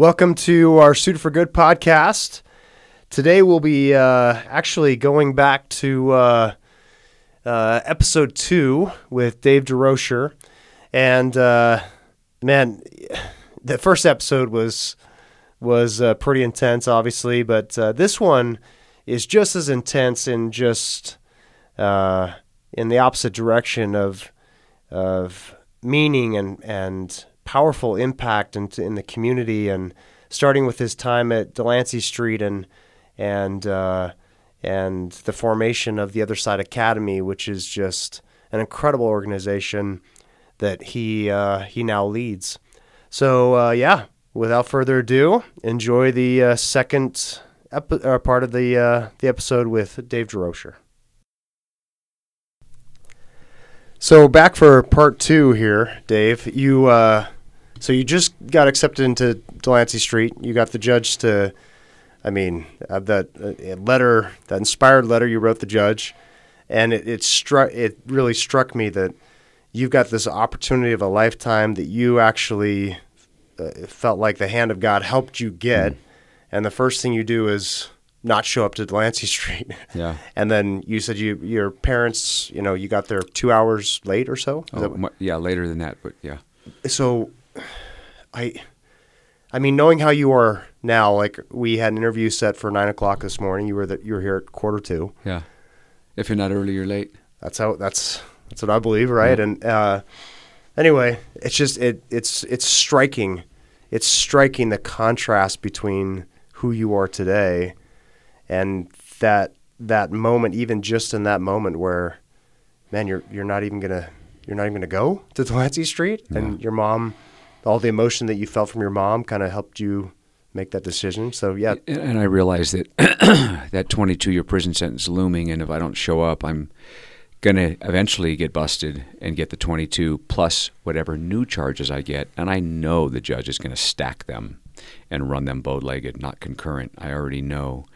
Welcome to our Suited for Good podcast. Today we'll be uh, actually going back to uh, uh, episode two with Dave Durocher. And uh, man, the first episode was was uh, pretty intense, obviously, but uh, this one is just as intense in just in the opposite direction of of meaning and and powerful impact in, in the community and starting with his time at Delancey Street and and uh, and the formation of the Other Side Academy, which is just an incredible organization that he uh, he now leads. So uh, yeah, without further ado, enjoy the uh, second uh, part of the uh, the episode with Dave Durocher. So back for part two here, Dave. You so you just got accepted into Delancey Street. You got the judge to, I mean, uh, that uh, letter, that inspired letter you wrote the judge, and it, it struck. It really struck me that you've got this opportunity of a lifetime that you actually uh, felt like the hand of God helped you get, mm. and the first thing you do is not show up to Delancey Street. Yeah. and then you said you your parents, you know, you got there two hours late or so. Oh, yeah, later than that, but yeah. So I, I mean, knowing how you are now, like we had an interview set for nine o'clock this morning. You were that you were here at quarter two. Yeah, if you're not early, you're late. That's how. That's that's what I believe, right? Yeah. And uh, anyway, it's just it it's it's striking. It's striking the contrast between who you are today and that that moment, even just in that moment where, man, you're you're not even gonna you're not even gonna go to Delancey Street, yeah. and your mom all the emotion that you felt from your mom kind of helped you make that decision. So yeah, and I realized that that 22 year prison sentence looming, and if I don't show up, I'm gonna eventually get busted and get the 22 plus whatever new charges I get, and I know the judge is gonna stack them and run them bow legged, not concurrent. I already know.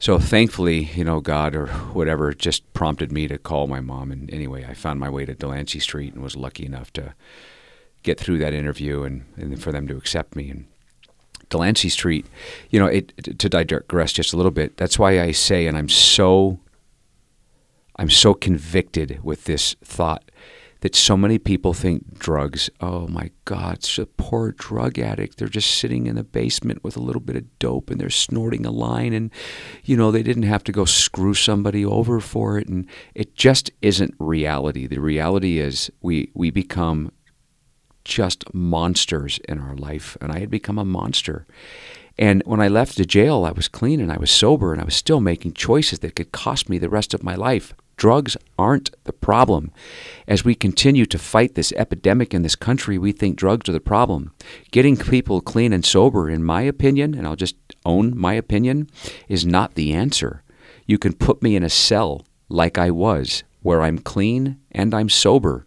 So thankfully, you know, God or whatever just prompted me to call my mom. And anyway, I found my way to Delancey Street and was lucky enough to get through that interview and, and for them to accept me. And Delancey Street, you know, it, to digress just a little bit, that's why I say, and I'm so, I'm so convicted with this thought that so many people think drugs, oh my God, it's a poor drug addict. They're just sitting in the basement with a little bit of dope and they're snorting a line and, you know, they didn't have to go screw somebody over for it. And it just isn't reality. The reality is we, we become just monsters in our life, and I had become a monster. And when I left the jail, I was clean and I was sober, and I was still making choices that could cost me the rest of my life. Drugs aren't the problem. As we continue to fight this epidemic in this country, we think drugs are the problem. Getting people clean and sober, in my opinion, and I'll just own my opinion, is not the answer. You can put me in a cell like I was, where I'm clean and I'm sober.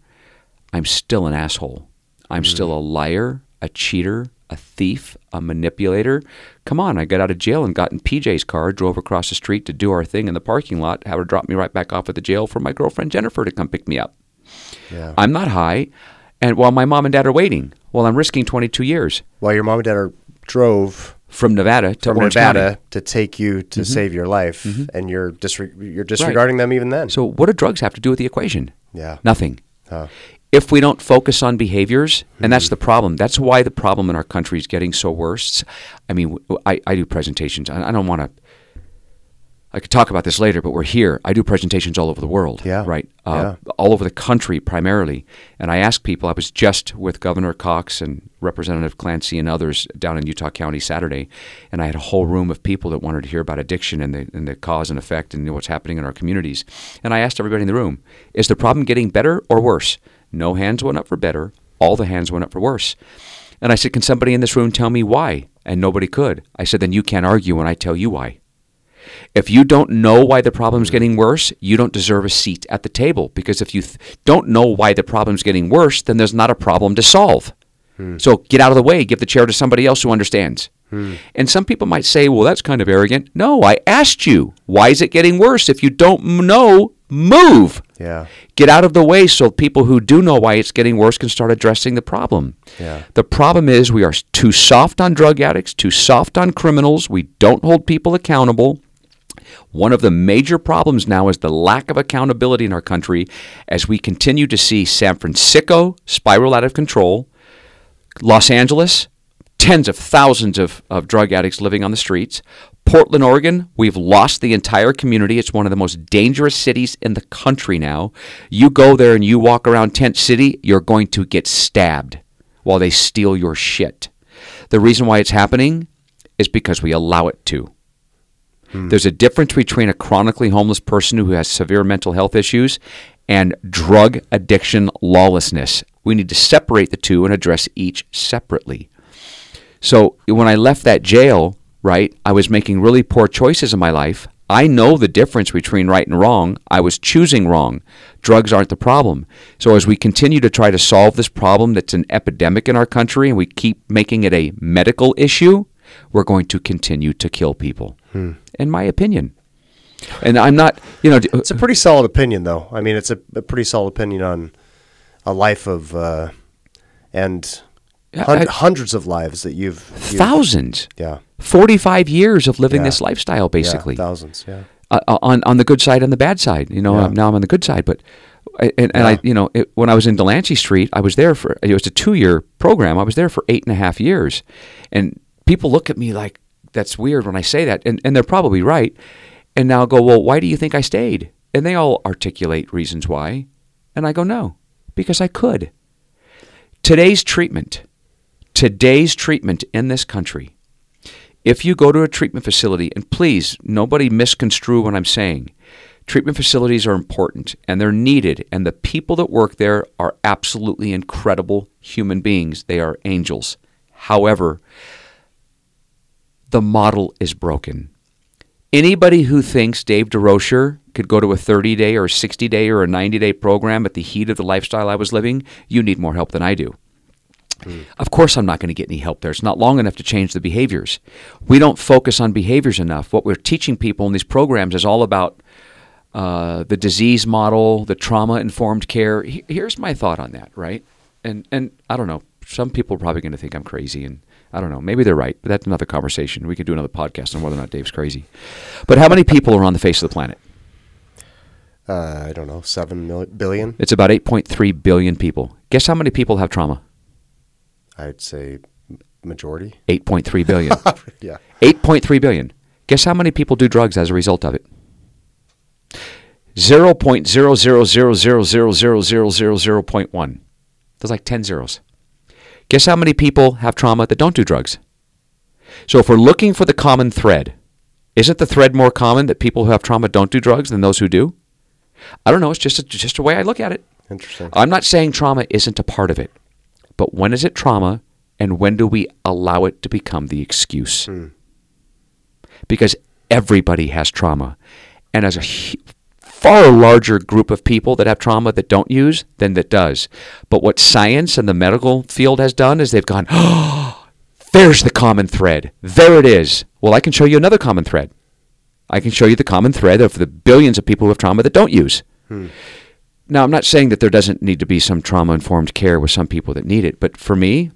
I'm still an asshole. I'm mm-hmm. still a liar, a cheater, a thief, a manipulator. Come on, I got out of jail and got in PJ's car, drove across the street to do our thing in the parking lot, have her drop me right back off at the jail for my girlfriend Jennifer to come pick me up. Yeah. I'm not high, and while my mom and dad are waiting, while I'm risking 22 years. While your mom and dad are drove from Nevada to from Orange Nevada County. to take you to mm-hmm. save your life, mm-hmm. and you're disre- you're disregarding right. them even then. So, what do drugs have to do with the equation? Yeah, nothing. Huh if we don't focus on behaviors, and that's hmm. the problem. That's why the problem in our country is getting so worse. I mean, I, I do presentations. I, don't want to. I could talk about this later, but we're here. I do presentations all over the world. Yeah. Right. Uh, yeah. All over the country, primarily. And I ask people. I was just with Governor Cox and Representative Clancy and others down in Utah County Saturday, and I had a whole room of people that wanted to hear about addiction and the and the cause and effect and what's happening in our communities. And I asked everybody in the room: Is the problem getting better or worse? No hands went up for better, all the hands went up for worse. And I said, Can somebody in this room tell me why? And nobody could. I said, Then you can't argue when I tell you why. If you don't know why the problem's getting worse, you don't deserve a seat at the table. Because if you th- don't know why the problem's getting worse, then there's not a problem to solve. Hmm. So get out of the way, give the chair to somebody else who understands. Hmm. And some people might say, well, that's kind of arrogant. No, I asked you, why is it getting worse? If you don't know, move. Yeah. Get out of the way so people who do know why it's getting worse can start addressing the problem. Yeah. The problem is we are too soft on drug addicts, too soft on criminals. We don't hold people accountable. One of the major problems now is the lack of accountability in our country as we continue to see San Francisco spiral out of control, Los Angeles, tens of thousands of, of drug addicts living on the streets. Portland, Oregon, we've lost the entire community. It's one of the most dangerous cities in the country now. You go there and you walk around Tent City, you're going to get stabbed while they steal your shit. The reason why it's happening is because we allow it to. Hmm. There's a difference between a chronically homeless person who has severe mental health issues and drug addiction lawlessness. We need to separate the two and address each separately. So when I left that jail, right, I was making really poor choices in my life. I know the difference between right and wrong. I was choosing wrong. Drugs aren't the problem. So as we continue to try to solve this problem that's an epidemic in our country and we keep making it a medical issue, we're going to continue to kill people. In my opinion. And I'm not, you know, It's a pretty solid opinion, though. I mean, it's a, a pretty solid opinion on a life of uh, and hun- I- hundreds of lives that you've, you've thousands, Yeah, 45 years of living Yeah. this lifestyle, basically. yeah, thousands. Yeah, uh, on on the good side and the bad side. You know, Yeah. now I'm on the good side, but and, and I, you know, it, when I was in Delancey Street, I was there for it was a two year program. I was there for eight and a half years, and people look at me like that's weird when I say that, and and they're probably right. And now I go, well, why do you think I stayed? And they all articulate reasons why, and I go, no, because I could. Today's treatment, today's treatment in this country if you go to a treatment facility, and please, nobody misconstrue what I'm saying, treatment facilities are important and they're needed, and the people that work there are absolutely incredible human beings. They are angels. However, the model is broken. Anybody who thinks Dave Durocher could go to a 30 day or a 60 day or a 90 day program at the heat of the lifestyle I was living, you need more help than I do. Of course, I'm not going to get any help there. It's not long enough to change the behaviors. We don't focus on behaviors enough. What we're teaching people in these programs is all about uh, the disease model, the trauma informed care. He- Here's my thought on that, right? And and I don't know. Some people are probably going to think I'm crazy, and I don't know. Maybe they're right, but that's another conversation. We could do another podcast on whether or not Dave's crazy. But how many people are on the face of the planet? uh, I don't know, seven mil- billion. It's about 8.3 billion people. Guess how many people have trauma? I'd say majority. 8.3 billion. Yeah, 8.3 billion. Guess how many people do drugs as a result of it? 0.000000000.1. There's like 10 zeros. Guess how many people have trauma that don't do drugs? So if we're looking for the common thread, isn't the thread more common that people who have trauma don't do drugs than those who do? I don't know. It's just a, just a way I look at it. interesting. I'm not saying trauma isn't a part of it, but when is it trauma and when do we allow it to become the excuse? Hmm. Because everybody has trauma. And as a far larger group of people that have trauma that don't use than that does. But what science and the medical field has done is they've gone, oh, there's the common thread. There it is. Well, I can show you another common thread. I can show you the common thread of the billions of people who have trauma that don't use. Hmm. Now, I'm not saying that there doesn't need to be some trauma informed care with some people that need it, but for me,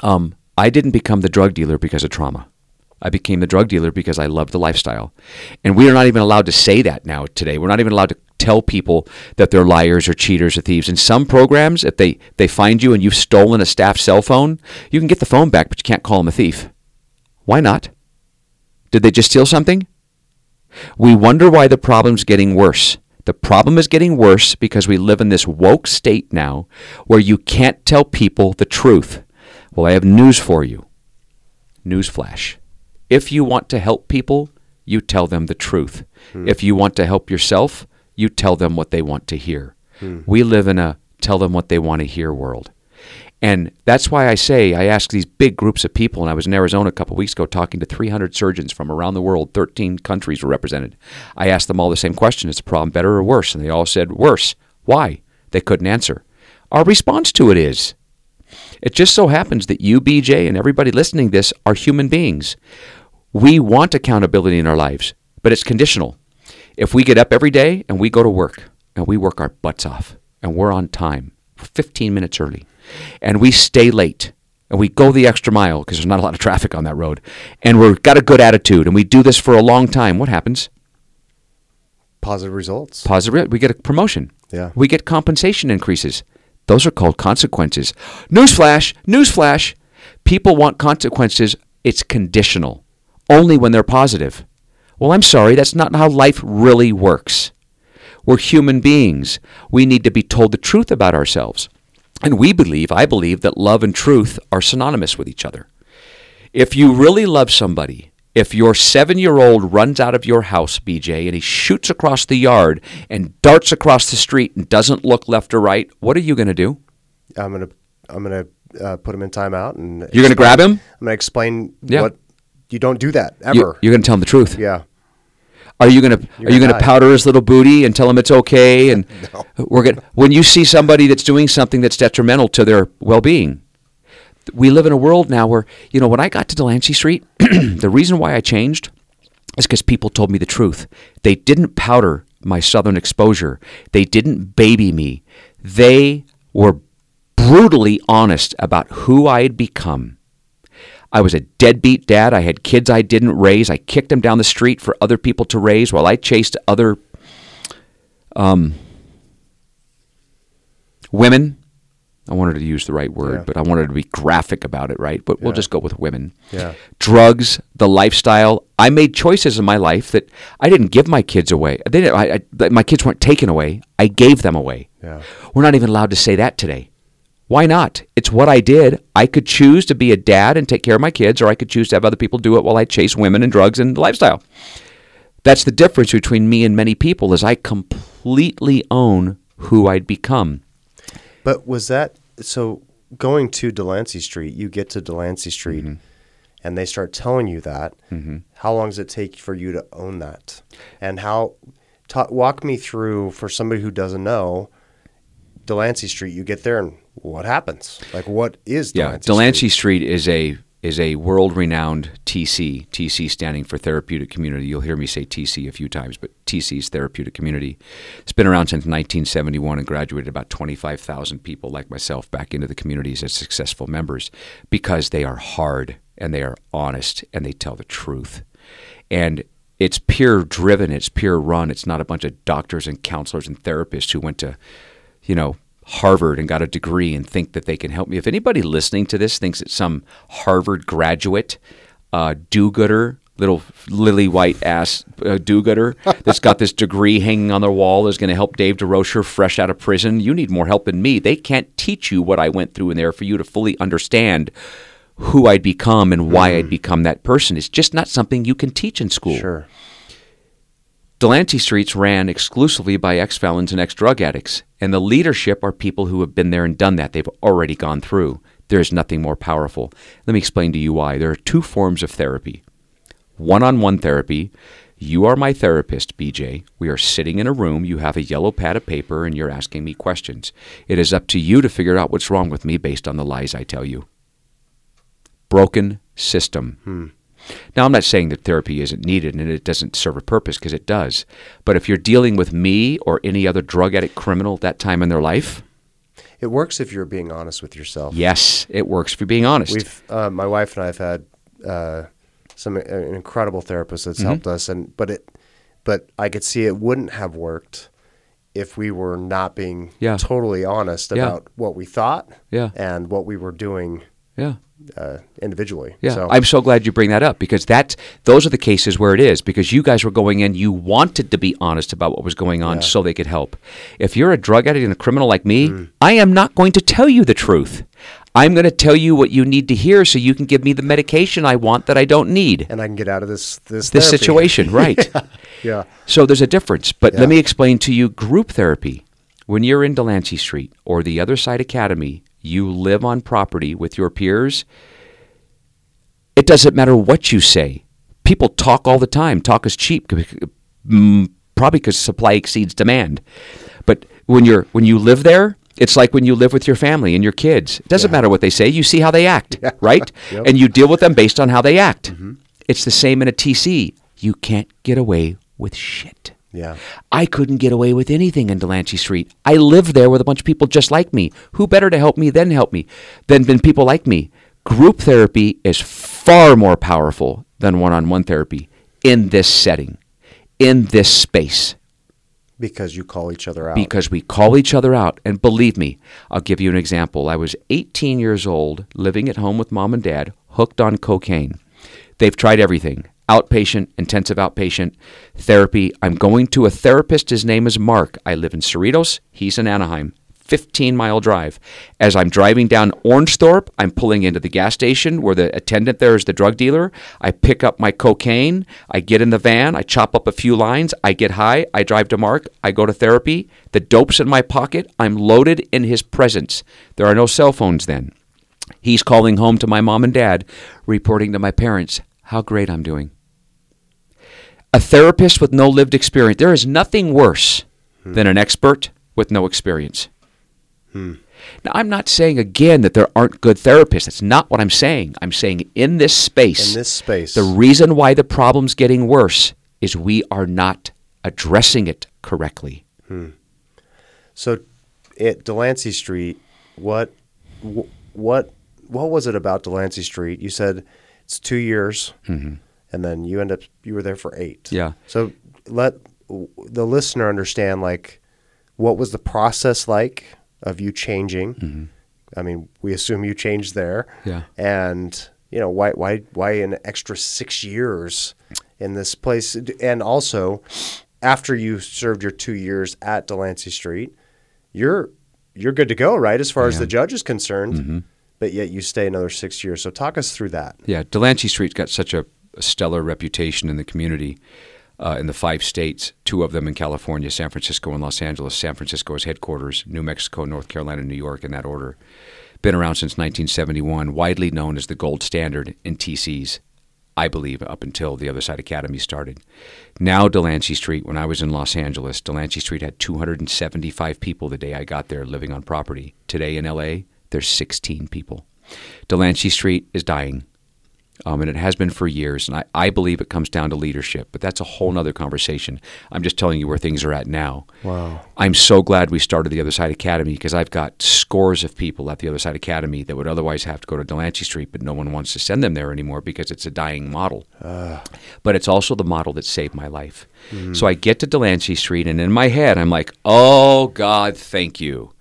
um, I didn't become the drug dealer because of trauma. I became the drug dealer because I loved the lifestyle. And we are not even allowed to say that now today. We're not even allowed to tell people that they're liars or cheaters or thieves. In some programs, if they, they find you and you've stolen a staff cell phone, you can get the phone back, but you can't call them a thief. Why not? Did they just steal something? We wonder why the problem's getting worse. The problem is getting worse because we live in this woke state now where you can't tell people the truth. Well, I have news for you. Newsflash. If you want to help people, you tell them the truth. Hmm. If you want to help yourself, you tell them what they want to hear. Hmm. We live in a tell them what they want to hear world. And that's why I say I ask these big groups of people, and I was in Arizona a couple weeks ago talking to 300 surgeons from around the world. 13 countries were represented. I asked them all the same question: Is the problem better or worse? And they all said worse. Why? They couldn't answer. Our response to it is, it just so happens that you, BJ, and everybody listening this are human beings. We want accountability in our lives, but it's conditional. If we get up every day and we go to work, and we work our butts off and we're on time, 15 minutes early, and we stay late and we go the extra mile because there's not a lot of traffic on that road, and we've got a good attitude and we do this for a long time, what happens? Positive results. Positive. We get a promotion. Yeah. We get compensation increases. Those are called consequences. Newsflash, newsflash. People want consequences. It's conditional. Only when they're positive. Well, I'm sorry, that's not how life really works. We're human beings. We need to be told the truth about ourselves. And we believe, I believe, that love and truth are synonymous with each other. If you really love somebody, if your seven year old runs out of your house, BJ, and he shoots across the yard and darts across the street and doesn't look left or right, what are you going to do? I'm gonna I'm gonna uh, put him in timeout and You're going to grab him? I'm gonna explain Yeah. what you don't do that ever. You, are going to tell him the truth. yeah. Are you going to You're are you gonna die. powder his little booty and tell him it's okay? And we're going when you see somebody that's doing something that's detrimental to their well being. We live in a world now where you know when I got to Delancey Street, the reason why I changed is because people told me the truth. They didn't powder my southern exposure. They didn't baby me. They were brutally honest about who I had become. I was a deadbeat dad. I had kids I didn't raise. I kicked them down the street for other people to raise while I chased other um, women. I wanted to use the right word, Yeah. but I wanted to be graphic about it, right? But we'll just go with women. Yeah. Drugs, the lifestyle. I made choices in my life that I didn't give my kids away. They didn't, I, I, my kids weren't taken away. I gave them away. Yeah. We're not even allowed to say that today. Why not? It's what I did. I could choose to be a dad and take care of my kids, or I could choose to have other people do it while I chase women and drugs and lifestyle. That's the difference between me and many people is I completely own who I'd become. But was that so? Going to Delancey Street, you get to Delancey Street, Mm-hmm. and they start telling you that. How long does it take for you to own that? And how? Ta- walk me through for somebody who doesn't know. Delancey Street, you get there, and what happens? Like, what is Delancey? Yeah, Delancey Street is a is a world renowned TC. TC standing for Therapeutic Community. You'll hear me say TC a few times, but TC is Therapeutic Community. It's been around since 1971 and graduated about 25,000 people like myself back into the communities as successful members because they are hard and they are honest and they tell the truth. And it's peer driven, it's peer run. It's not a bunch of doctors and counselors and therapists who went to you know, Harvard and got a degree and think that they can help me. If anybody listening to this thinks that some Harvard graduate, uh, do-gooder, little lily white ass uh, do-gooder that's got this degree hanging on their wall is going to help Dave Durocher fresh out of prison, you need more help than me. They can't teach you what I went through in there for you to fully understand who I'd become and why I'd become that person. It's just not something you can teach in school. Sure. Delancey Streets ran exclusively by ex felons and ex drug addicts, and the leadership are people who have been there and done that. They've already gone through. There's nothing more powerful. Let me explain to you why. There are two forms of therapy one on one therapy. You are my therapist, BJ. We are sitting in a room. You have a yellow pad of paper and you're asking me questions. It is up to you to figure out what's wrong with me based on the lies I tell you. Broken system. Hmm. Now, I'm not saying that therapy isn't needed and it doesn't serve a purpose because it does. But if you're dealing with me or any other drug addict criminal at that time in their life, It works if you're being honest with yourself. yes, it works for being honest. We've uh, my wife and I have had uh, some an incredible therapist Mm-hmm. that's helped us, and but it but I could see it wouldn't have worked if we were not being Yeah. totally honest Yeah. about what we thought Yeah. and what we were doing yeah. Uh, individually. Yeah, so, I'm so glad you bring that up because that those are the cases where it is because you guys were going in, you wanted to be honest about what was going on Yeah. so they could help. If you're a drug addict and a criminal like me, Mm. I am not going to tell you the truth. I'm going to tell you what you need to hear so you can give me the medication I want that I don't need. and I can get out of this this This therapy. situation, right? Yeah, So there's a difference. But Yeah. let me explain to you group therapy. When you're in Delancey Street or the Other Side Academy, you live on property with your peers. It doesn't matter what you say. People talk all the time. Talk is cheap, probably because supply exceeds demand. But when you're when you live there, it's like when you live with your family and your kids. It doesn't matter what they say. You see how they act, right? Yep. And you deal with them based on how they act. Mm-hmm. It's the same in a TC. You can't get away with shit. Yeah. I couldn't get away with anything in Delancey Street. I lived there with a bunch of people just like me. Who better to help me than help me than, than people like me? Group therapy is far more powerful than one on one therapy in this setting, in this space, Because you call each other out. because we call each other out. And believe me, I'll give you an example. I was 18 years old, living at home with mom and dad, hooked on cocaine. They've tried everything outpatient, intensive outpatient, therapy. I'm going to a therapist. His name is Mark. I live in Cerritos. He's in Anaheim. 15 mile drive. As I'm driving down Orangethorpe, I'm pulling into the gas station where the attendant there is the drug dealer. I pick up my cocaine. I get in the van. I chop up a few lines. I get high. I drive to Mark. I go to therapy. The dope's in my pocket. I'm loaded in his presence. There are no cell phones then. He's calling home to my mom and dad, reporting to my parents how great I'm doing. A therapist with no lived experience. There is nothing worse hmm. than an expert with no experience. Hmm. Now, I'm not saying again that there aren't good therapists. That's not what I'm saying. I'm saying in this space, in this space. the reason why the problem's getting worse is we are not addressing it correctly. Hmm. So, at Delancey Street, what, what, what was it about Delancey Street? You said it's two years, mm-hmm. And then you end up you were there for eight. Yeah. So let the listener understand, like, what was the process like of you changing? Mm-hmm. I mean, we assume you changed there. Yeah. And you know why why why an extra six years in this place, and also after you served your two years at Delancey Street, you're you're good to go, right? As far as the judge is concerned. Mm-hmm. But yet you stay another six years. So talk us through that. Yeah, Delancey Street's got such a, a stellar reputation in the community. Uh, in the five states, two of them in California, San Francisco and Los Angeles. San Francisco is headquarters, New Mexico, North Carolina, New York, in that order. Been around since 1971, widely known as the gold standard in TCs, I believe, up until the Other Side Academy started. Now, Delancey Street, when I was in Los Angeles, Delancey Street had 275 people the day I got there living on property. Today in LA, there's 16 people. Delancey Street is dying um, and it has been for years. And I, I believe it comes down to leadership, but that's a whole nother conversation. I'm just telling you where things are at now. Wow. I'm so glad we started the Other Side Academy because I've got scores of people at the Other Side Academy that would otherwise have to go to Delancey Street, but no one wants to send them there anymore because it's a dying model. But it's also the model that saved my life. So I get to Delancey Street, and in my head, I'm like, oh, God, thank you.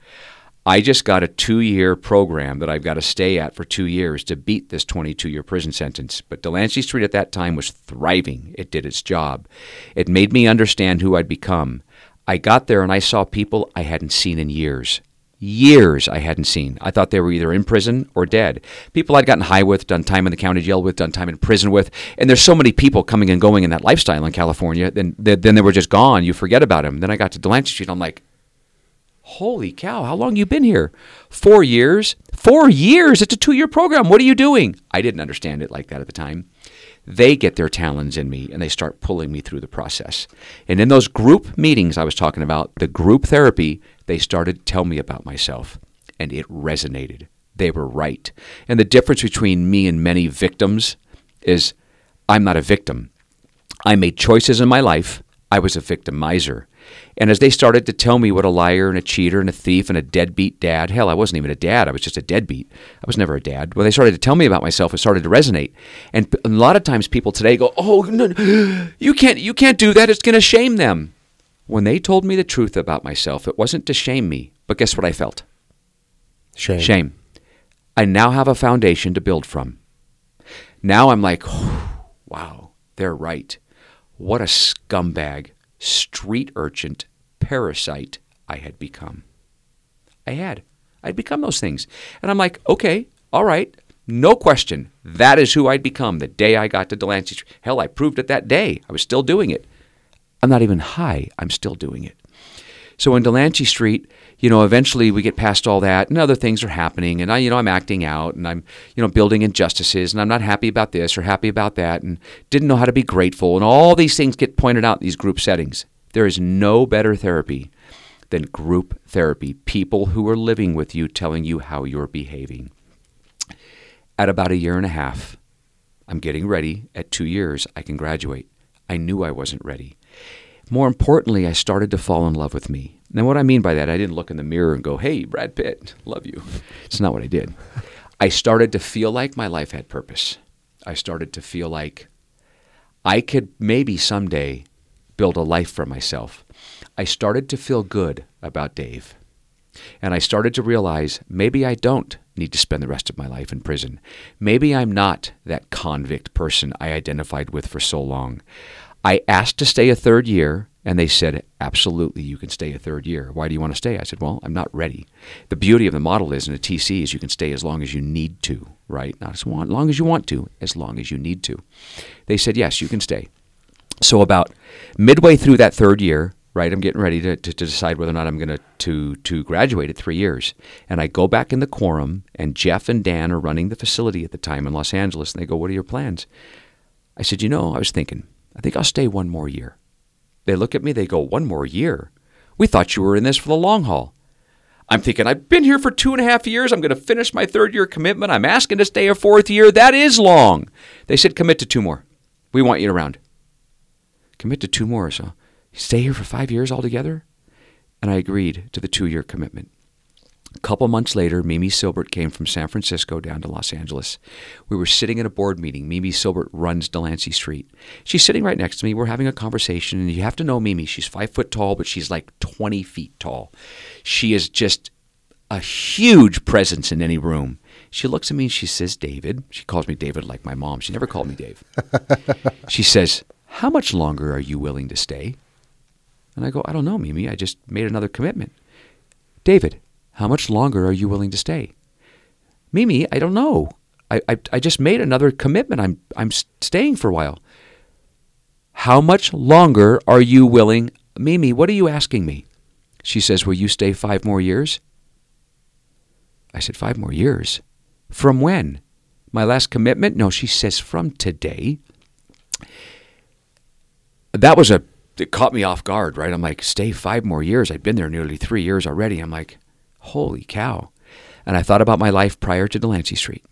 I just got a two year program that I've got to stay at for two years to beat this 22 year prison sentence. But Delancey Street at that time was thriving. It did its job. It made me understand who I'd become. I got there and I saw people I hadn't seen in years. Years I hadn't seen. I thought they were either in prison or dead. People I'd gotten high with, done time in the county jail with, done time in prison with. And there's so many people coming and going in that lifestyle in California, then, then they were just gone. You forget about them. Then I got to Delancey Street. And I'm like, Holy cow, how long you been here? Four years? Four years? It's a two year program. What are you doing? I didn't understand it like that at the time. They get their talons in me and they start pulling me through the process. And in those group meetings I was talking about, the group therapy, they started to tell me about myself. And it resonated. They were right. And the difference between me and many victims is I'm not a victim. I made choices in my life. I was a victimizer. And as they started to tell me what a liar and a cheater and a thief and a deadbeat dad, hell, I wasn't even a dad. I was just a deadbeat. I was never a dad. When they started to tell me about myself, it started to resonate. And a lot of times people today go, "Oh, no, no, you can't, you can't do that. It's going to shame them." When they told me the truth about myself, it wasn't to shame me, but guess what I felt? Shame. Shame. I now have a foundation to build from. Now I'm like, wow, they're right. What a scumbag, street urchin, parasite I had become. I had. I'd become those things. And I'm like, okay, all right, no question. That is who I'd become the day I got to Delancey Street. Hell, I proved it that day. I was still doing it. I'm not even high. I'm still doing it. So in Delancey Street, you know, eventually we get past all that, and other things are happening, and I, you know, I'm acting out, and I'm, you know, building injustices, and I'm not happy about this or happy about that, and didn't know how to be grateful, and all these things get pointed out in these group settings. There is no better therapy than group therapy. People who are living with you telling you how you're behaving. At about a year and a half, I'm getting ready. At two years, I can graduate. I knew I wasn't ready. More importantly, I started to fall in love with me. Now, what I mean by that, I didn't look in the mirror and go, hey, Brad Pitt, love you. It's not what I did. I started to feel like my life had purpose. I started to feel like I could maybe someday build a life for myself. I started to feel good about Dave. And I started to realize maybe I don't need to spend the rest of my life in prison. Maybe I'm not that convict person I identified with for so long. I asked to stay a third year, and they said, Absolutely, you can stay a third year. Why do you want to stay? I said, Well, I'm not ready. The beauty of the model is in a TC is you can stay as long as you need to, right? Not as long as you want to, as long as you need to. They said, Yes, you can stay. So, about midway through that third year, right? I'm getting ready to, to, to decide whether or not I'm going to, to to graduate at three years. And I go back in the quorum, and Jeff and Dan are running the facility at the time in Los Angeles, and they go, "What are your plans?" I said, "You know, I was thinking, I think I'll stay one more year." They look at me, they go, "One more year? We thought you were in this for the long haul." I'm thinking, I've been here for two and a half years. I'm going to finish my third year commitment. I'm asking to stay a fourth year. That is long. They said, commit to two more. We want you around. Commit to two more. So stay here for five years altogether? And I agreed to the two year commitment. A couple months later, Mimi Silbert came from San Francisco down to Los Angeles. We were sitting in a board meeting. Mimi Silbert runs Delancey Street. She's sitting right next to me. We're having a conversation, and you have to know Mimi. She's five foot tall, but she's like 20 feet tall. She is just a huge presence in any room. She looks at me and she says, David. She calls me David like my mom. She never called me Dave. she says, How much longer are you willing to stay? And I go, I don't know, Mimi. I just made another commitment. David, how much longer are you willing to stay? Mimi, I don't know. I, I, I just made another commitment. I'm, I'm staying for a while. How much longer are you willing? Mimi, what are you asking me? She says, Will you stay five more years? I said, Five more years? From when? My last commitment? No, she says, From today. That was a it caught me off guard, right? I'm like, stay five more years. I'd been there nearly three years already. I'm like, holy cow. And I thought about my life prior to Delancey Street.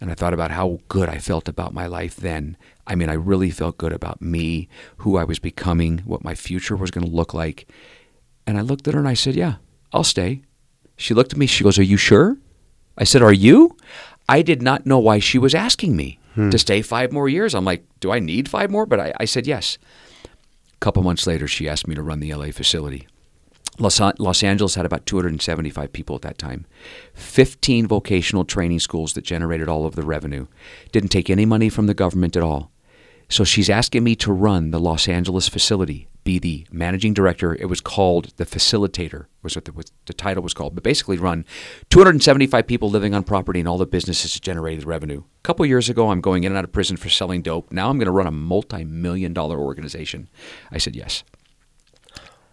And I thought about how good I felt about my life then. I mean, I really felt good about me, who I was becoming, what my future was going to look like. And I looked at her and I said, Yeah, I'll stay. She looked at me. She goes, Are you sure? I said, Are you? I did not know why she was asking me hmm. to stay five more years. I'm like, Do I need five more? But I, I said, Yes. A couple months later, she asked me to run the LA facility. Los, Los Angeles had about 275 people at that time. 15 vocational training schools that generated all of the revenue. Didn't take any money from the government at all. So she's asking me to run the Los Angeles facility, be the managing director. It was called the facilitator, was what the, what the title was called. But basically, run 275 people living on property and all the businesses that generated revenue. A couple years ago, I'm going in and out of prison for selling dope. Now I'm going to run a multi-million dollar organization. I said yes.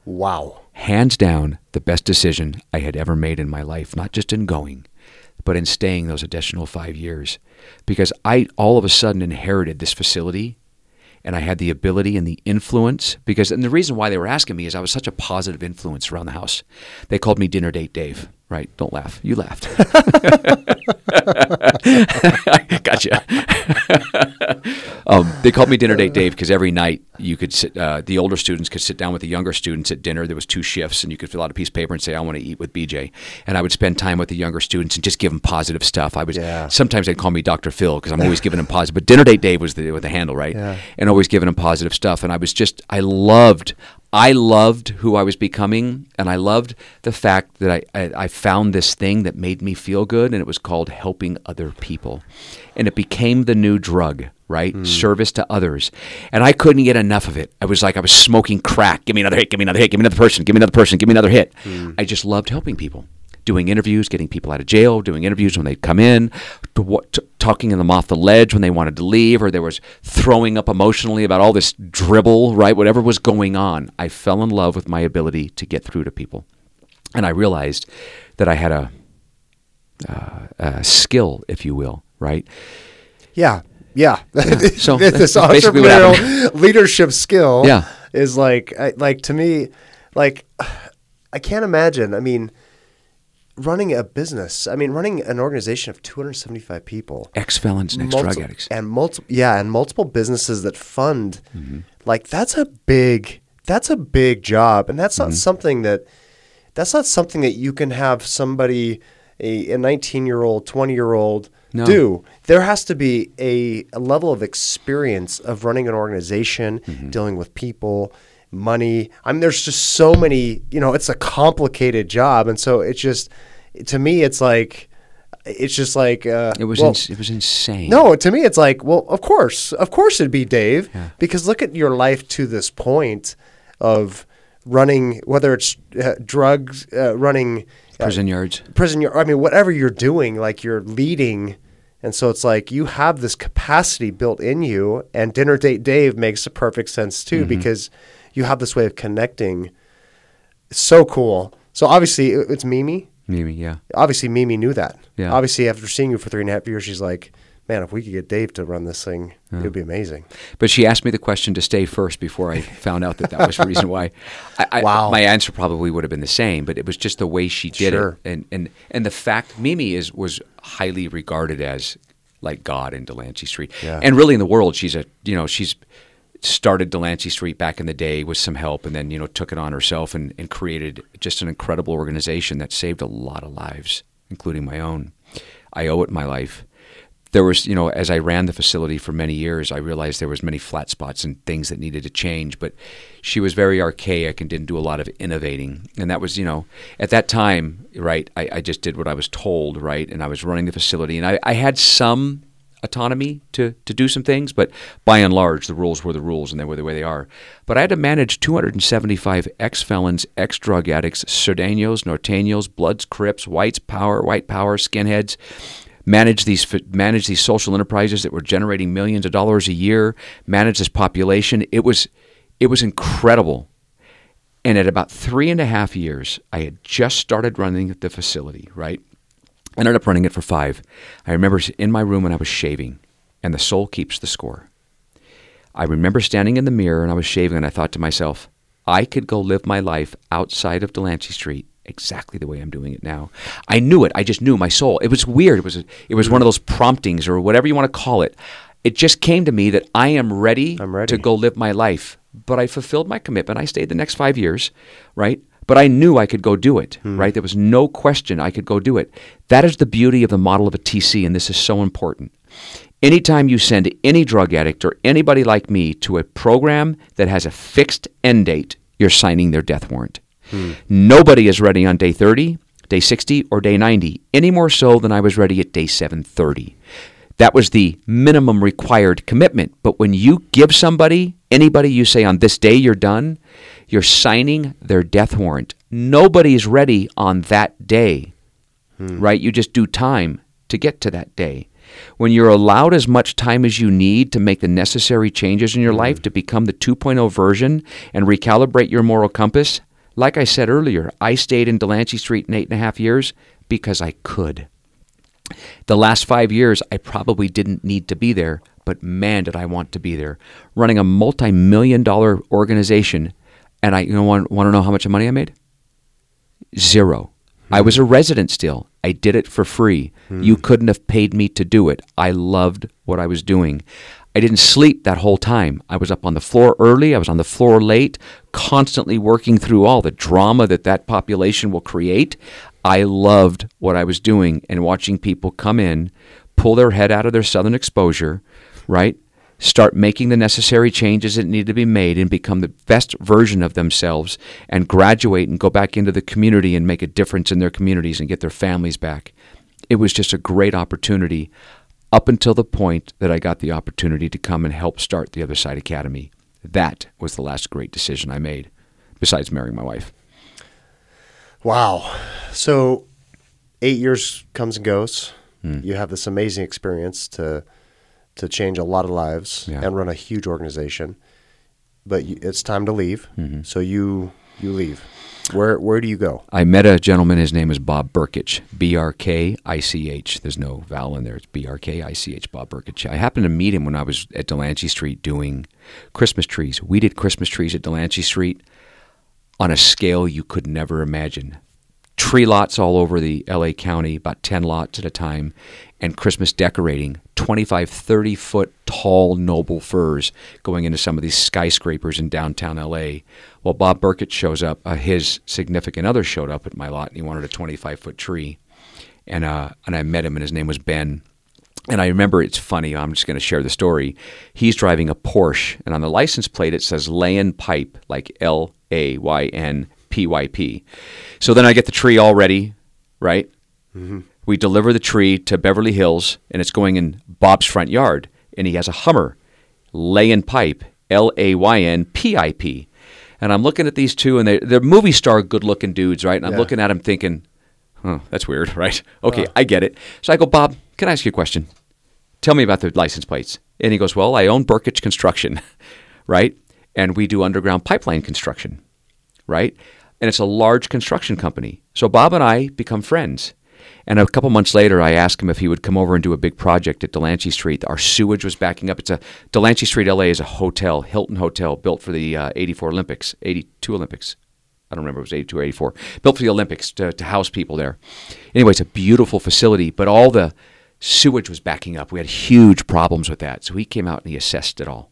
Wow. Hands down, the best decision I had ever made in my life, not just in going, but in staying those additional five years. Because I all of a sudden inherited this facility and I had the ability and the influence because and the reason why they were asking me is I was such a positive influence around the house. They called me dinner date Dave. Right? Don't laugh. You laughed. gotcha. um, they called me dinner date Dave because every night you could sit. Uh, the older students could sit down with the younger students at dinner. There was two shifts, and you could fill out a piece of paper and say, "I want to eat with BJ." And I would spend time with the younger students and just give them positive stuff. I was yeah. sometimes they'd call me Dr. Phil because I'm always giving them positive. But dinner date Dave was the with the handle, right? Yeah. And always giving them positive stuff. And I was just I loved I loved who I was becoming, and I loved the fact that I, I, I, found this thing that made me feel good, and it was called helping other people. And it became the new drug, right? Mm. Service to others. And I couldn't get enough of it. I was like, I was smoking crack. Give me another hit, give me another hit, give me another person, give me another person, give me another hit. Mm. I just loved helping people doing interviews, getting people out of jail, doing interviews when they'd come in, to, to, talking them off the ledge when they wanted to leave, or there was throwing up emotionally about all this dribble, right? Whatever was going on. I fell in love with my ability to get through to people. And I realized that I had a, uh, a skill, if you will, right? Yeah. Yeah. yeah. So this entrepreneurial leadership skill yeah. is like, like to me, like, I can't imagine. I mean, running a business. I mean, running an organization of 275 people, ex felons, ex drug addicts, and multiple yeah, and multiple businesses that fund. Mm-hmm. Like that's a big that's a big job, and that's not Mm-hmm. something that that's not something that you can have somebody a, a 19 year old, 20 year old No. do. There has to be a, a level of experience of running an organization, Mm-hmm. dealing with people, money. I mean, there's just so many. You know, it's a complicated job, and so it's just to me, it's like it's just like uh, It was well, ins- it was insane. no, to me, it's like, well, of course, of course, it'd be Dave, because look at your life to this point of running, whether it's uh, drugs, uh, running uh, prison yards. prison. yard- I mean, whatever you're doing, like you're leading, and so it's like you have this capacity built in you. And dinner date Dave makes a perfect sense too, Mm-hmm. because you have this way of connecting. It's so cool. So obviously, it- it's Mimi Mimi, yeah. obviously Mimi knew that. Yeah. Obviously, after seeing you for three and a half years, she's like, "Man, if we could get Dave to run this thing, it would be amazing." But she asked me the question to stay first before I found out that that was the reason why. I, I, Wow. My answer probably would have been the same, but it was just the way she did Sure. it, and and and the fact Mimi is was highly regarded as like God in Delancey Street, Yeah. and really in the world, she's a you know she's started Delancey Street back in the day with some help, and then you know took it on herself and, and created just an incredible organization that saved a lot of lives, including my own. I owe it my life. There was you know as i ran the facility for many years i realized there was many flat spots and things that needed to change but she was very archaic and didn't do a lot of innovating. And that was you know at that time right i, I just did what i was told right and i was running the facility. And i, I had some autonomy to, to do some things but by and large the rules were the rules and they were the way they are but i had to manage 275 ex-felons ex-drug addicts Sureños, norteños bloods crips whites power white power skinheads manage these manage these social enterprises that were generating millions of dollars a year, manage this population. It was it was incredible. And at about three and a half years, I had just started running the facility, right? I ended up running it for five. I remember in my room when I was shaving, and the soul keeps the score. I remember standing in the mirror and I was shaving, and I thought to myself, I could go live my life outside of Delancey Street exactly the way I'm doing it now. I knew it. I just knew my soul. It was weird. It was it was one of those promptings or whatever you want to call it. It just came to me that I am ready, I'm ready. to go live my life. But I fulfilled my commitment. I stayed the next five years, right? But I knew I could go do it, hmm. right? There was no question I could go do it. That is the beauty of the model of a TC, and this is so important. Anytime you send any drug addict or anybody like me to a program that has a fixed end date, you're signing their death warrant. Hmm. Nobody is ready on day 30, day 60, or day 90, any more so than I was ready at day 730. That was the minimum required commitment. But when you give somebody, anybody you say on this day you're done, you're signing their death warrant. Nobody is ready on that day, hmm. right? You just do time to get to that day. When you're allowed as much time as you need to make the necessary changes in your hmm. life to become the 2.0 version and recalibrate your moral compass, like I said earlier, I stayed in Delancey Street in eight and a half years because I could. The last five years, I probably didn't need to be there, but man, did I want to be there. Running a multi million dollar organization, and I you know, want, want to know how much money I made? Zero. I was a resident still. I did it for free. Hmm. You couldn't have paid me to do it. I loved what I was doing. I didn't sleep that whole time. I was up on the floor early, I was on the floor late, constantly working through all the drama that that population will create. I loved what I was doing and watching people come in, pull their head out of their southern exposure, right? Start making the necessary changes that need to be made and become the best version of themselves and graduate and go back into the community and make a difference in their communities and get their families back. It was just a great opportunity up until the point that I got the opportunity to come and help start the Other Side Academy. That was the last great decision I made, besides marrying my wife. Wow. So, eight years comes and goes. Hmm. You have this amazing experience to to change a lot of lives Yeah. and run a huge organization. But it's time to leave. Mm-hmm. So you you leave. Where where do you go? I met a gentleman. His name is Bob Brkich. B R K I C H. There's no vowel in there. It's B R K I C H. Bob Brkich. I happened to meet him when I was at Delancey Street doing Christmas trees. We did Christmas trees at Delancey Street on a scale you could never imagine. Tree lots all over the LA County, about 10 lots at a time, and Christmas decorating, 25, 30 foot tall noble firs going into some of these skyscrapers in downtown LA. Well, Bob Burkett shows up, uh, his significant other showed up at my lot, and he wanted a 25 foot tree. And, uh, and I met him, and his name was Ben. And I remember it's funny. I'm just going to share the story. He's driving a Porsche, and on the license plate it says Layn Pipe, like L A Y N P Y P. So then I get the tree all ready, right? Mm-hmm. We deliver the tree to Beverly Hills, and it's going in Bob's front yard, and he has a Hummer, Layn Pipe, L A Y N P I P. And I'm looking at these two, and they're, they're movie star good looking dudes, right? And I'm Yeah. looking at them thinking, huh, that's weird, right? Okay, I get it. So I go, Bob, can I ask you a question? Tell me about the license plates. And he goes, Well, I own Burkett Construction, right? And we do underground pipeline construction, right? And it's a large construction company. So Bob and I become friends. And a couple months later, I asked him if he would come over and do a big project at Delancey Street. Our sewage was backing up. It's a Delancey Street, LA, is a hotel, Hilton Hotel, built for the uh, '84 Olympics, '82 Olympics. I don't remember it was 82 or 84. Built for the Olympics to, to house people there. Anyway, it's a beautiful facility, but all the sewage was backing up. We had huge problems with that. So he came out and he assessed it all.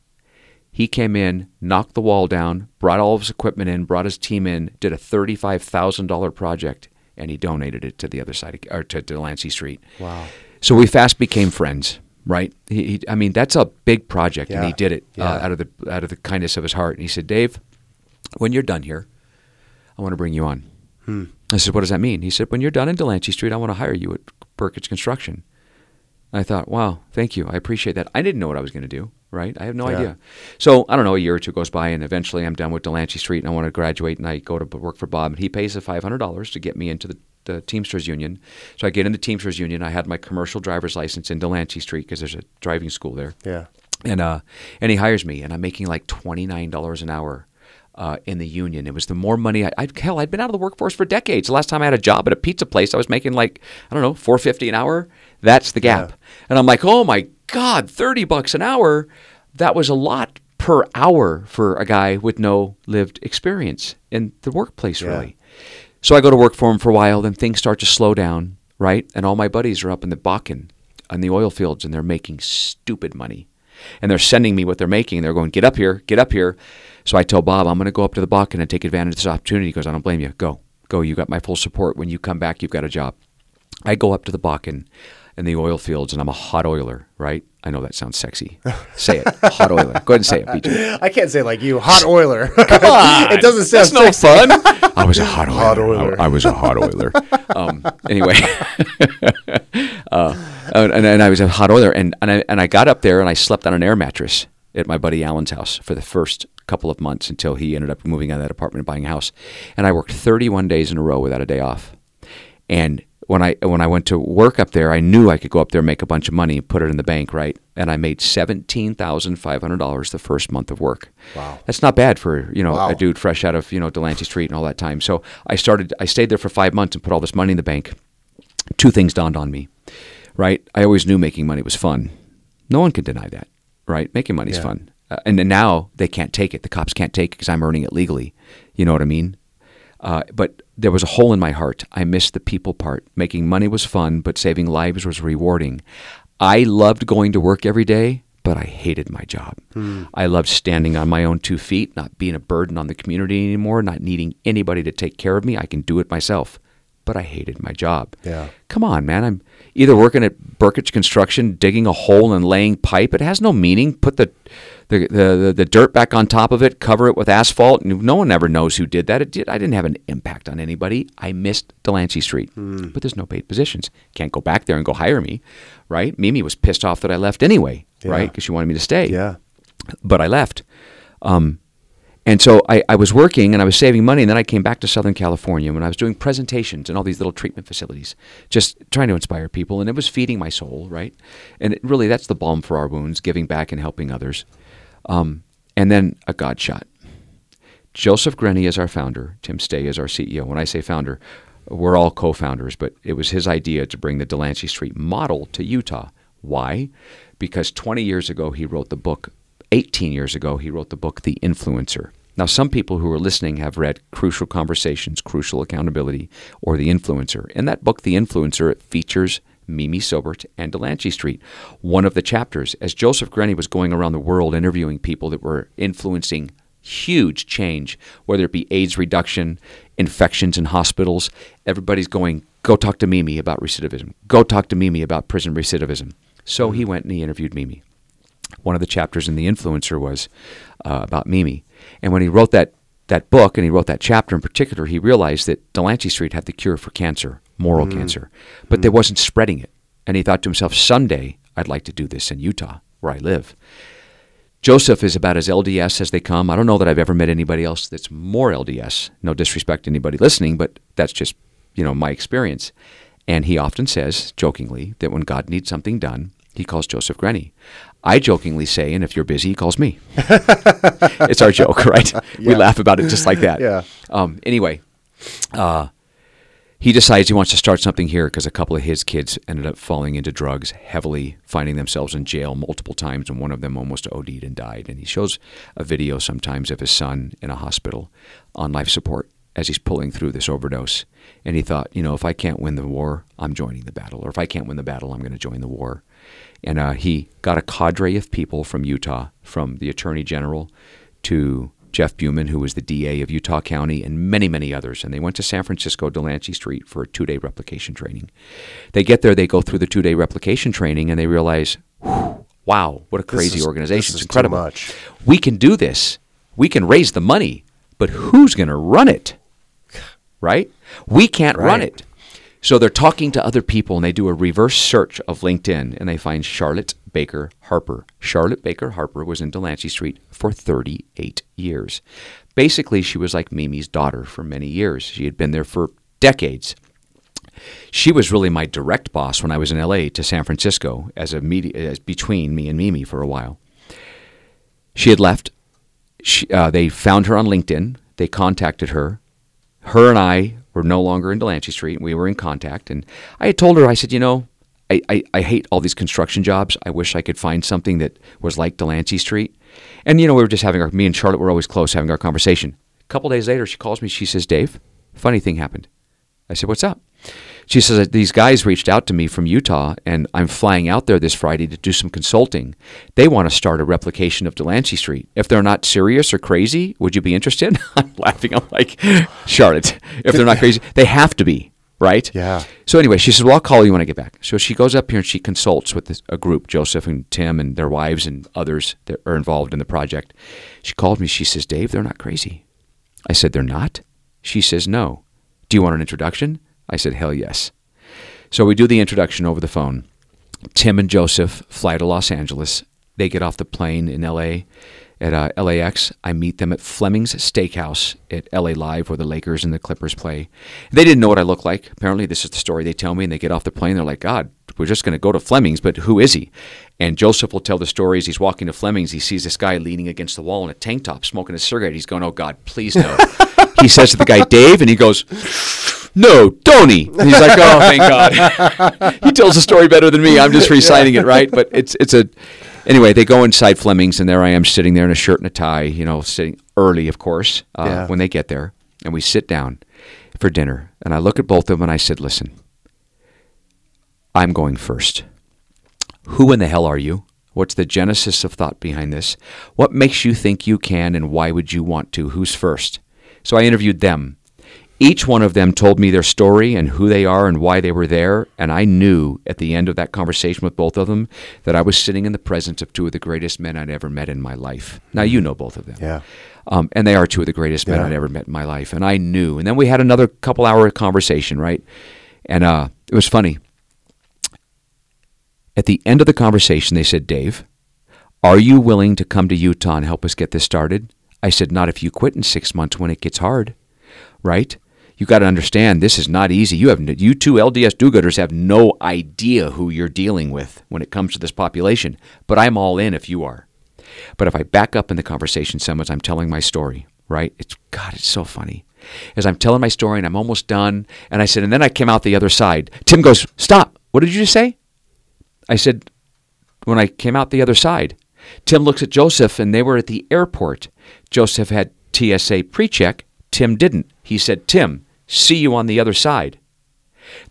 He came in, knocked the wall down, brought all of his equipment in, brought his team in, did a thirty-five thousand dollar project, and he donated it to the other side, of, or to Delancey Street. Wow. So we fast became friends, right? He, he, I mean, that's a big project, and he did it Yeah. uh, out of the out of the kindness of his heart. And he said, "Dave, when you're done here, I want to bring you on." Hmm. I said, "What does that mean?" He said, "When you're done in Delancey Street, I want to hire you at Burkett's Construction." I thought, "Wow, thank you. I appreciate that." I didn't know what I was going to do, right? I have no Yeah. idea. So I don't know. A year or two goes by, and eventually I'm done with Delancey Street, and I want to graduate, and I go to work for Bob, and he pays the five hundred dollars to get me into the, the Teamsters Union. So I get into Teamsters Union. I had my commercial driver's license in Delancey Street because there's a driving school there Yeah. and uh, and he hires me, and I'm making like twenty nine dollars an hour uh, in the union. It was the more money I, I hell, I'd been out of the workforce for decades. The last time I had a job at a pizza place, I was making like I don't know four fifty an hour. That's the gap, Yeah. and I'm like, oh my god, thirty bucks an hour. That was a lot per hour for a guy with no lived experience in the workplace, Yeah. really. So I go to work for him for a while, then things start to slow down, right? And all my buddies are up in the Bakken on the oil fields and they're making stupid money. And they're sending me what they're making. They're going, get up here, get up here. So I tell Bob, I'm going to go up to the Bakken and take advantage of this opportunity. He goes, I don't blame you. Go, go. You got my full support. When you come back, you've got a job. I go up to the Bakken in the oil fields and I'm a hot oiler, right? I know that sounds sexy. Say it, hot oiler. Go ahead and say it, BJ. I can't say like you, hot oiler. Come on. it doesn't sound That's no fun. I was a hot oiler. Hot oiler. I, I was a hot oiler. um, anyway, uh, and, and I was a hot oiler, and and I, and I got up there and I slept on an air mattress at my buddy Alan's house for the first couple of months until he ended up moving out of that apartment and buying a house. And I worked 31 days in a row without a day off. And when I when I went to work up there, I knew I could go up there, and make a bunch of money, and put it in the bank, right? And I made seventeen thousand five hundred dollars the first month of work. Wow. That's not bad for you know Wow. a dude fresh out of you know Delancey Street and all that time. So I started. I stayed there for five months and put all this money in the bank. Two things dawned on me, right? I always knew making money was fun. No one can deny that, right? Making money is Yeah. fun, uh, and then now they can't take it. The cops can't take it because I'm earning it legally. You know what I mean? Uh, but there was a hole in my heart. I missed the people part. Making money was fun, but saving lives was rewarding. I loved going to work every day, but I hated my job. Hmm. I loved standing on my own two feet, not being a burden on the community anymore, not needing anybody to take care of me. I can do it myself. But I hated my job. Yeah. Come on, man. I'm either working at Burkett's Construction, digging a hole and laying pipe. It has no meaning. Put the the, the, the, dirt back on top of it, cover it with asphalt, and no one ever knows who did that. It did. I didn't have an impact on anybody. I missed Delancey Street, but there's no paid positions. Can't go back there and go hire me, right? Mimi was pissed off that I left anyway, right? Because she wanted me to stay Yeah. but I left. Um, and so I, I was working and I was saving money, and then I came back to Southern California when I was doing presentations in all these little treatment facilities, just trying to inspire people, and it was feeding my soul, right? And it, really, that's the balm for our wounds, giving back and helping others. Um, and then a God shot. Joseph Grenny is our founder. Tim Stay is our CEO. When I say founder, we're all co-founders, but it was his idea to bring the Delancey Street model to Utah. Why? Because 20 years ago he wrote the book. 18 years ago he wrote the book The Influencer. Now, some people who are listening have read Crucial Conversations, Crucial Accountability, or The Influencer. In that book, The Influencer, it features Mimi Silbert and Delancey Street. One of the chapters, as Joseph Grenny was going around the world interviewing people that were influencing huge change, whether it be AIDS reduction, infections in hospitals, everybody's going, go talk to Mimi about recidivism. Go talk to Mimi about prison recidivism. So he went and he interviewed Mimi. One of the chapters in The Influencer was uh, about Mimi. And when he wrote that, that book and he wrote that chapter in particular, he realized that Delancey Street had the cure for cancer, moral cancer, but they wasn't spreading it. And he thought to himself, someday I'd like to do this in Utah, where I live. Joseph is about as LDS as they come. I don't know that I've ever met anybody else that's more LDS. No disrespect to anybody listening, but that's just, you know, my experience. And he often says, jokingly, that when God needs something done, he calls Joseph Grenny. I jokingly say, and if you're busy, he calls me. it's our joke, right? We laugh about it just like that. Yeah. Um, anyway, uh, he decides he wants to start something here because a couple of his kids ended up falling into drugs heavily, finding themselves in jail multiple times, and one of them almost OD'd and died. And he shows a video sometimes of his son in a hospital on life support as he's pulling through this overdose. And he thought, you know, if I can't win the war, I'm joining the battle. Or if I can't win the battle, I'm going to join the war. And uh, he got a cadre of people from Utah, from the Attorney General to Jeff Buhman, who was the DA of Utah County, and many, many others. And they went to San Francisco, Delancey Street, for a two day replication training. They get there, they go through the two day replication training, and they realize, wow, what a crazy is- organization. It's incredible. much. We can do this. We can raise the money, but who's going to run it? Right? We can't run it. So they're talking to other people and they do a reverse search of LinkedIn and they find Charlotte Baker Harper. Charlotte Baker Harper was in Delancey Street for 38 years. Basically, she was like Mimi's daughter for many years. She had been there for decades. She was really my direct boss when I was in LA to San Francisco as a media, as between me and Mimi for a while. She had left. She, uh, they found her on LinkedIn. They contacted her. Her and I were no longer in Delancey Street. We were in contact. And I had told her, I said, you know, I, I, I hate all these construction jobs. I wish I could find something that was like Delancey Street. And, you know, we were just having our, me and Charlotte were always close having our conversation. A couple days later, she calls me. She says, Dave, funny thing happened. I said, what's up? She says, these guys reached out to me from Utah, and I'm flying out there this Friday to do some consulting. They want to start a replication of Delancey Street. If they're not serious or crazy, would you be interested? I'm laughing. I'm like, Charlotte, if they're not crazy, they have to be, right? Yeah. So anyway, she says, "Well, I'll call you when I get back." So she goes up here and she consults with this, a group, Joseph and Tim and their wives and others that are involved in the project. She called me. She says, "Dave, they're not crazy." I said, "They're not." She says, "No." Do you want an introduction? I said, "Hell yes." So we do the introduction over the phone. Tim and Joseph fly to Los Angeles. They get off the plane in LA at uh, LAX. I meet them at Fleming's Steakhouse at LA Live, where the Lakers and the Clippers play. They didn't know what I looked like. Apparently, this is the story they tell me. And they get off the plane. They're like, God, we're just going to go to Fleming's, but who is he? And Joseph will tell the story as he's walking to Fleming's. He sees this guy leaning against the wall in a tank top, smoking a cigarette. He's going, Oh, God, please no. he says to the guy, Dave, and he goes, no, Tony. And he's like, oh, thank God. he tells the story better than me. I'm just reciting it, right? But it's it's a. Anyway, they go inside Fleming's, and there I am sitting there in a shirt and a tie. You know, sitting early, of course, uh, Yeah. when they get there, and we sit down for dinner. And I look at both of them, and I said, "Listen, I'm going first. Who in the hell are you? What's the genesis of thought behind this? What makes you think you can, and why would you want to? Who's first? So I interviewed them. Each one of them told me their story and who they are and why they were there, and I knew at the end of that conversation with both of them that I was sitting in the presence of two of the greatest men I'd ever met in my life. Now, you know both of them. Yeah. Um, and they are two of the greatest men Yeah. I'd ever met in my life. And I knew. And then we had another couple hour conversation, right? And uh, it was funny. At the end of the conversation, they said, Dave, are you willing to come to Utah and help us get this started? I said, Not if you quit in six months when it gets hard, right? You got to understand this is not easy. You have you two LDS do-gooders have no idea who you're dealing with when it comes to this population. But I'm all in if you are. But if I back up in the conversation as I'm telling my story, right? It's God, it's so funny. As I'm telling my story and I'm almost done, and I said, and then I came out the other side. Tim goes, Stop. What did you just say? I said, when I came out the other side. Tim looks at Joseph, and they were at the airport. Joseph had TSA pre check. Tim didn't. He said, Tim, see you on the other side.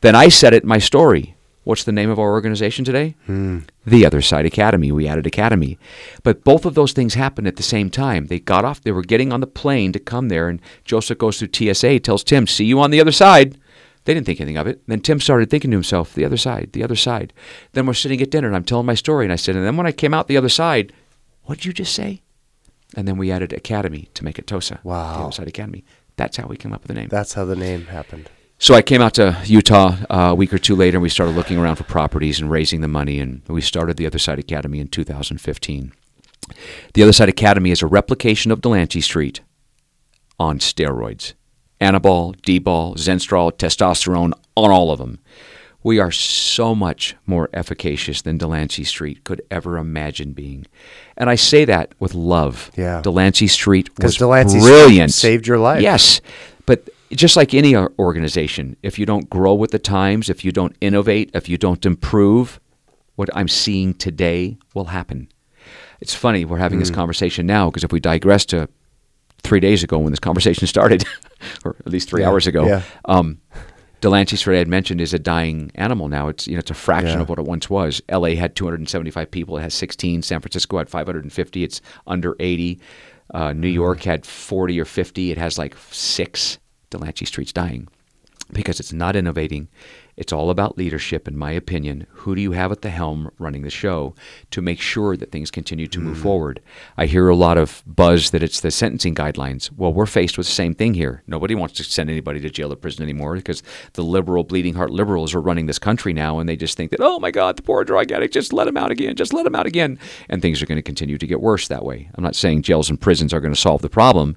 Then I said it in my story. What's the name of our organization today? Hmm. The Other Side Academy. We added Academy. But both of those things happened at the same time. They got off, they were getting on the plane to come there, and Joseph goes through TSA, tells Tim, See you on the other side. They didn't think anything of it. And Then Tim started thinking to himself, The other side, the other side. Then we're sitting at dinner, and I'm telling my story, and I said, And then when I came out the other side, what'd you just say? And then we added Academy to make it TOSA. Wow. The Other Side Academy. That's how we came up with the name. That's how the name happened. So I came out to Utah uh, a week or two later, and we started looking around for properties and raising the money, and we started the Other Side Academy in 2015. The Other Side Academy is a replication of Delancey Street on steroids. Anabol, D-ball, Zenstrol, testosterone, on all of them. We are so much more efficacious than Delancey Street could ever imagine being. And I say that with love. Yeah. Delancey Street was Because Delancey Street brilliant. saved your life. Yes, but just like any organization, if you don't grow with the times, if you don't innovate, if you don't improve, what I'm seeing today will happen. It's funny we're having this Mm. conversation now because if we digress to three days ago when this conversation started, or at least three Yeah, hours ago, yeah. um, Delancey Street I had mentioned is a dying animal now. It's you know it's a fraction Yeah. of what it once was. L.A. had 275 people. It has 16. San Francisco had 550. It's under 80. Uh, New Mm-hmm. York had 40 or 50. It has like six. Delancey Street's dying because it's not innovating. It's all about leadership, in my opinion. Who do you have at the helm running the show to make sure that things continue to move mm-hmm. forward? I hear a lot of buzz that it's the sentencing guidelines. Well, we're faced with the same thing here. Nobody wants to send anybody to jail or prison anymore because the liberal, bleeding heart liberals are running this country now, and they just think that, oh my God, the poor drug addict, just let him out again, just let him out again. And things are going to continue to get worse that way. I'm not saying jails and prisons are going to solve the problem.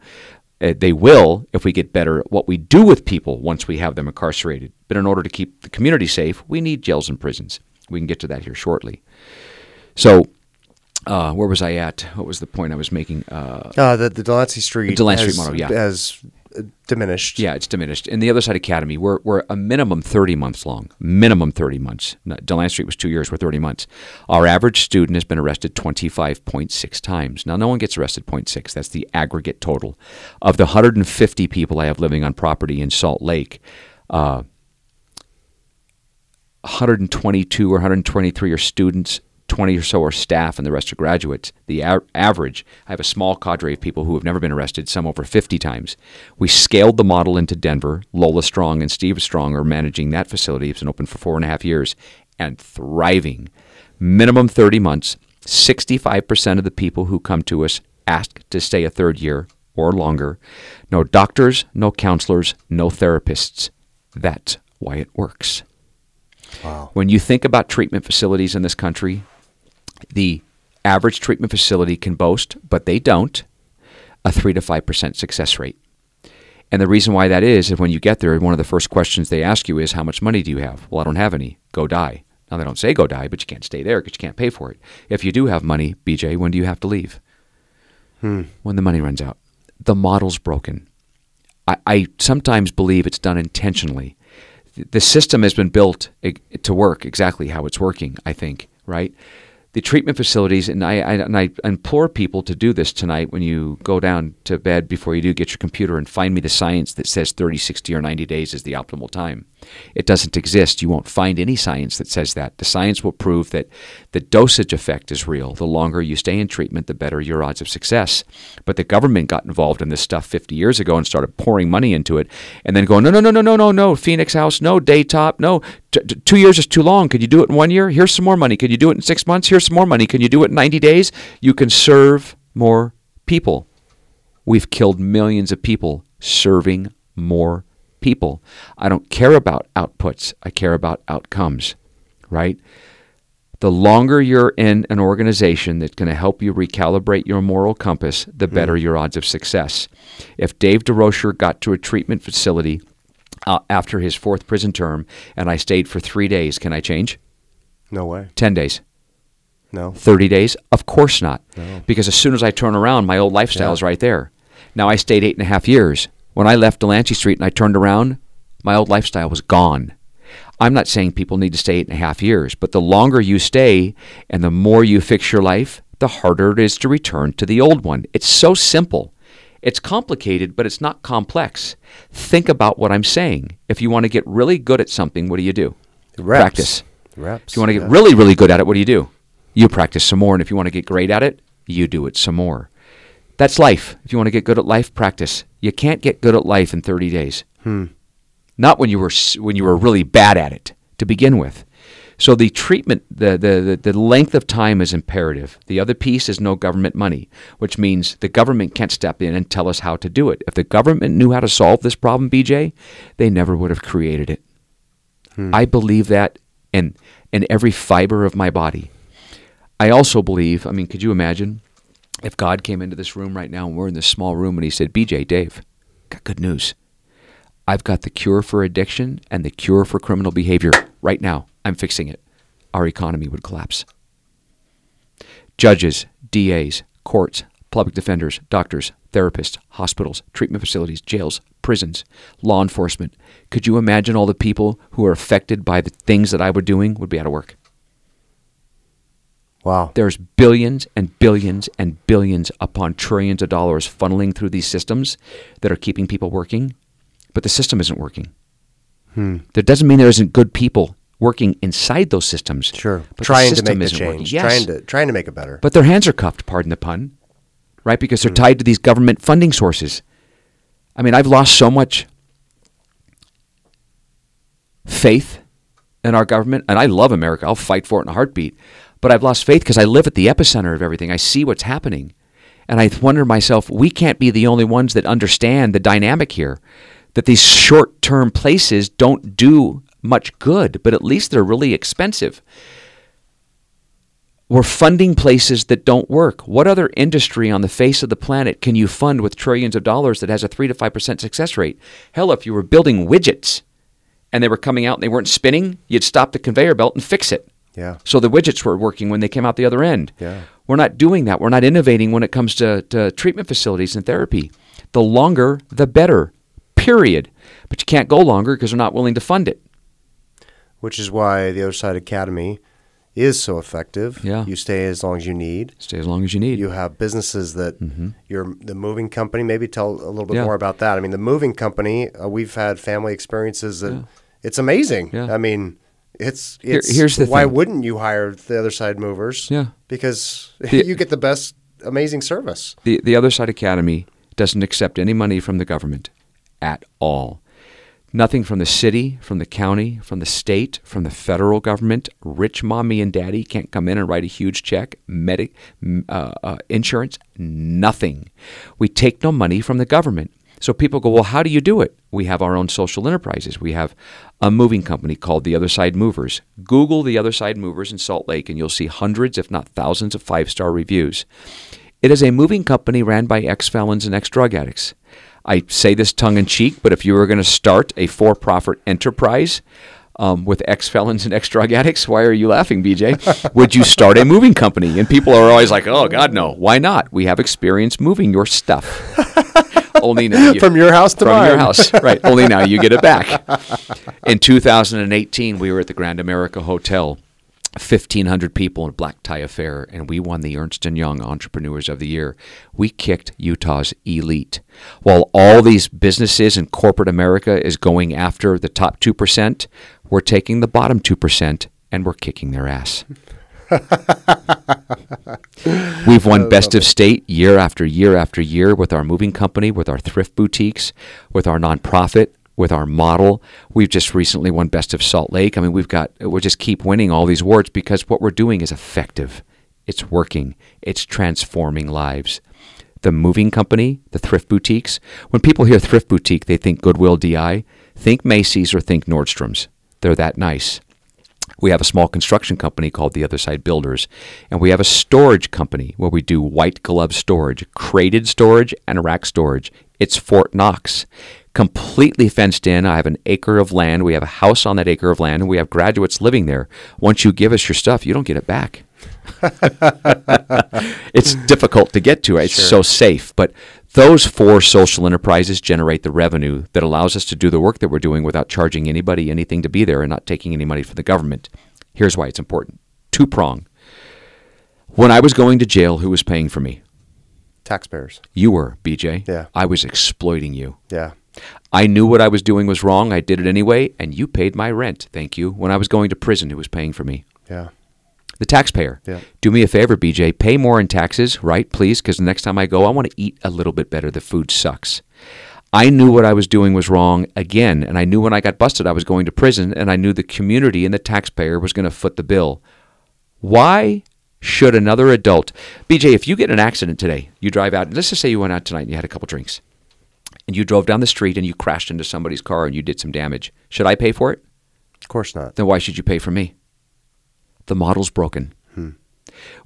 Uh, they will if we get better at what we do with people once we have them incarcerated. But in order to keep the community safe, we need jails and prisons. We can get to that here shortly. So, uh, where was I at? What was the point I was making? Uh, Uh, the, the Delancey Street, The Delancey Street model, yeah. uh, diminished. yeah, it's diminished. In the other side academy, we're, we're a minimum 30 months long. Minimum 30 months. No, Delancey Street was two years, we're 30 months. Our average student has been arrested 25.6 times. Now, no one gets arrested 0.6. That's the aggregate total. Of the 150 people I have living on property in Salt Lake, uh, 122 or 123 are students, 20 or so are staff, and the rest are graduates. The a- average, I have a small cadre of people who have never been arrested, some over 50 times. We scaled the model into Denver. Lola Strong and Steve Strong are managing that facility. It's been open for four and a half years and thriving. Minimum 30 months. 65% of the people who come to us ask to stay a third year or longer. No doctors, no counselors, no therapists. That's why it works. Wow. When you think about treatment facilities in this country, the average treatment facility can boast, but they don't, a 3 to 5% success rate. And the reason why that is, is when you get there, one of the first questions they ask you is, How much money do you have? Well, I don't have any. Go die. Now, they don't say go die, but you can't stay there because you can't pay for it. If you do have money, BJ, when do you have to leave? Hmm. When the money runs out. The model's broken. I, I sometimes believe it's done intentionally. The system has been built to work exactly how it's working, I think, right? The treatment facilities, and I, I, and I implore people to do this tonight when you go down to bed before you do, get your computer and find me the science that says 30, 60, or 90 days is the optimal time. It doesn't exist. You won't find any science that says that. The science will prove that the dosage effect is real. The longer you stay in treatment, the better your odds of success. But the government got involved in this stuff 50 years ago and started pouring money into it and then going, no, no, no, no, no, no, no, Phoenix House, no, Daytop, no, t- t- two years is too long. Could you do it in one year? Here's some more money. Could you do it in six months? Here's some more money. Can you do it in 90 days? You can serve more people. We've killed millions of people serving more people. I don't care about outputs, I care about outcomes, right? The longer you're in an organization that's going to help you recalibrate your moral compass, the better your odds of success. If Dave Durocher got to a treatment facility uh, after his fourth prison term and I stayed for three days, can I change? No way. 10 days. No. 30 days? Of course not. No. Because as soon as I turn around, my old lifestyle Yeah. is right there. Now, I stayed eight and a half years. When I left Delancey Street and I turned around, my old lifestyle was gone. I'm not saying people need to stay eight and a half years, but the longer you stay and the more you fix your life, the harder it is to return to the old one. It's so simple. It's complicated, but it's not complex. Think about what I'm saying. If you want to get really good at something, what do you do? Reps. Practice. Reps. If you want to get yeah. really, really good at it, what do you do? You practice some more. And if you want to get great at it, you do it some more. That's life. If you want to get good at life, practice. You can't get good at life in 30 days. Hmm. Not when you were when you were really bad at it to begin with. So the treatment, the, the, the, the length of time is imperative. The other piece is no government money, which means the government can't step in and tell us how to do it. If the government knew how to solve this problem, BJ, they never would have created it. Hmm. I believe that in, in every fiber of my body. I also believe, I mean, could you imagine if God came into this room right now and we're in this small room and he said, BJ, Dave, got good news. I've got the cure for addiction and the cure for criminal behavior right now. I'm fixing it. Our economy would collapse. Judges, DAs, courts, public defenders, doctors, therapists, hospitals, treatment facilities, jails, prisons, law enforcement. Could you imagine all the people who are affected by the things that I were doing would be out of work? Wow. There's billions and billions and billions upon trillions of dollars funneling through these systems that are keeping people working, but the system isn't working. Hmm. That doesn't mean there isn't good people working inside those systems. Sure. but trying to make the change. Yes. Trying to trying to make it better. But their hands are cuffed, pardon the pun, right? Because they're tied to these government funding sources. I mean, I've lost so much faith in our government, and I love America. I'll fight for it in a heartbeat. But I've lost faith because I live at the epicenter of everything. I see what's happening. And I wonder myself, we can't be the only ones that understand the dynamic here. That these short term places don't do much good, but at least they're really expensive. We're funding places that don't work. What other industry on the face of the planet can you fund with trillions of dollars that has a 3 to 5% success rate? Hell, if you were building widgets and they were coming out and they weren't spinning, you'd stop the conveyor belt and fix it. Yeah. So the widgets were working when they came out the other end. Yeah. We're not doing that. We're not innovating when it comes to, to treatment facilities and therapy. The longer, the better, period. But you can't go longer because they're not willing to fund it. Which is why the Other Side Academy is so effective. Yeah. You stay as long as you need. Stay as long as you need. You have businesses that you're the moving company. Maybe tell a little bit Mm-hmm. Yeah. more about that. I mean, the moving company. Uh, we've had family experiences that it's amazing. Yeah. I mean, it's Here- here's the why thing. wouldn't you hire the other side movers? Yeah. because The- you get the best amazing service. The the Other Side Academy doesn't accept any money from the government at all. Nothing from the city, from the county, from the state, from the federal government. Rich mommy and daddy can't come in and write a huge check. Medic, uh, uh, insurance, nothing. We take no money from the government. So people go, well, how do you do it? We have our own social enterprises. We have a moving company called The Other Side Movers. Google The Other Side Movers in Salt Lake, and you'll see hundreds, if not thousands, of five star reviews. It is a moving company ran by ex felons and ex drug addicts. I say this tongue in cheek, but if you were going to start a for profit enterprise um, with ex felons and ex drug addicts, why are you laughing, BJ? Would you start a moving company? And people are always like, oh, God, no. Why not? We have experience moving your stuff. Only now you, From your house to from mine. your house, right? Only now you get it back. In 2018, we were at the Grand America Hotel. 1,500 people in a black tie affair, and we won the Ernst & Young Entrepreneurs of the Year. We kicked Utah's elite. While all these businesses in corporate America is going after the top 2%, we're taking the bottom 2% and we're kicking their ass. We've won best of state year after year after year with our moving company, with our thrift boutiques, with our nonprofit, with our model. We've just recently won best of Salt Lake. I mean, we've got we'll just keep winning all these awards because what we're doing is effective. It's working. It's transforming lives. The moving company, the thrift boutiques. When people hear thrift boutique, they think Goodwill DI. Think Macy's or think Nordstrom's. They're that nice. We have a small construction company called The Other Side Builders, and we have a storage company where we do white glove storage, crated storage, and rack storage. It's Fort Knox, completely fenced in. I have an acre of land. We have a house on that acre of land, and we have graduates living there. Once you give us your stuff, you don't get it back. it's difficult to get to. It's so safe, but those four social enterprises generate the revenue that allows us to do the work that we're doing without charging anybody anything to be there and not taking any money from the government. Here's why it's important. Two prong. When I was going to jail, who was paying for me? Taxpayers. You were, BJ. Yeah. I was exploiting you. Yeah. I knew what I was doing was wrong. I did it anyway, and you paid my rent. Thank you. When I was going to prison, who was paying for me? Yeah. The taxpayer. Yeah. Do me a favor, BJ. Pay more in taxes, right? Please, because the next time I go, I want to eat a little bit better. The food sucks. I knew what I was doing was wrong again, and I knew when I got busted I was going to prison, and I knew the community and the taxpayer was going to foot the bill. Why should another adult, BJ, if you get in an accident today, you drive out, let's just say you went out tonight and you had a couple drinks, and you drove down the street and you crashed into somebody's car and you did some damage, should I pay for it? Of course not. Then why should you pay for me? The model's broken. Hmm.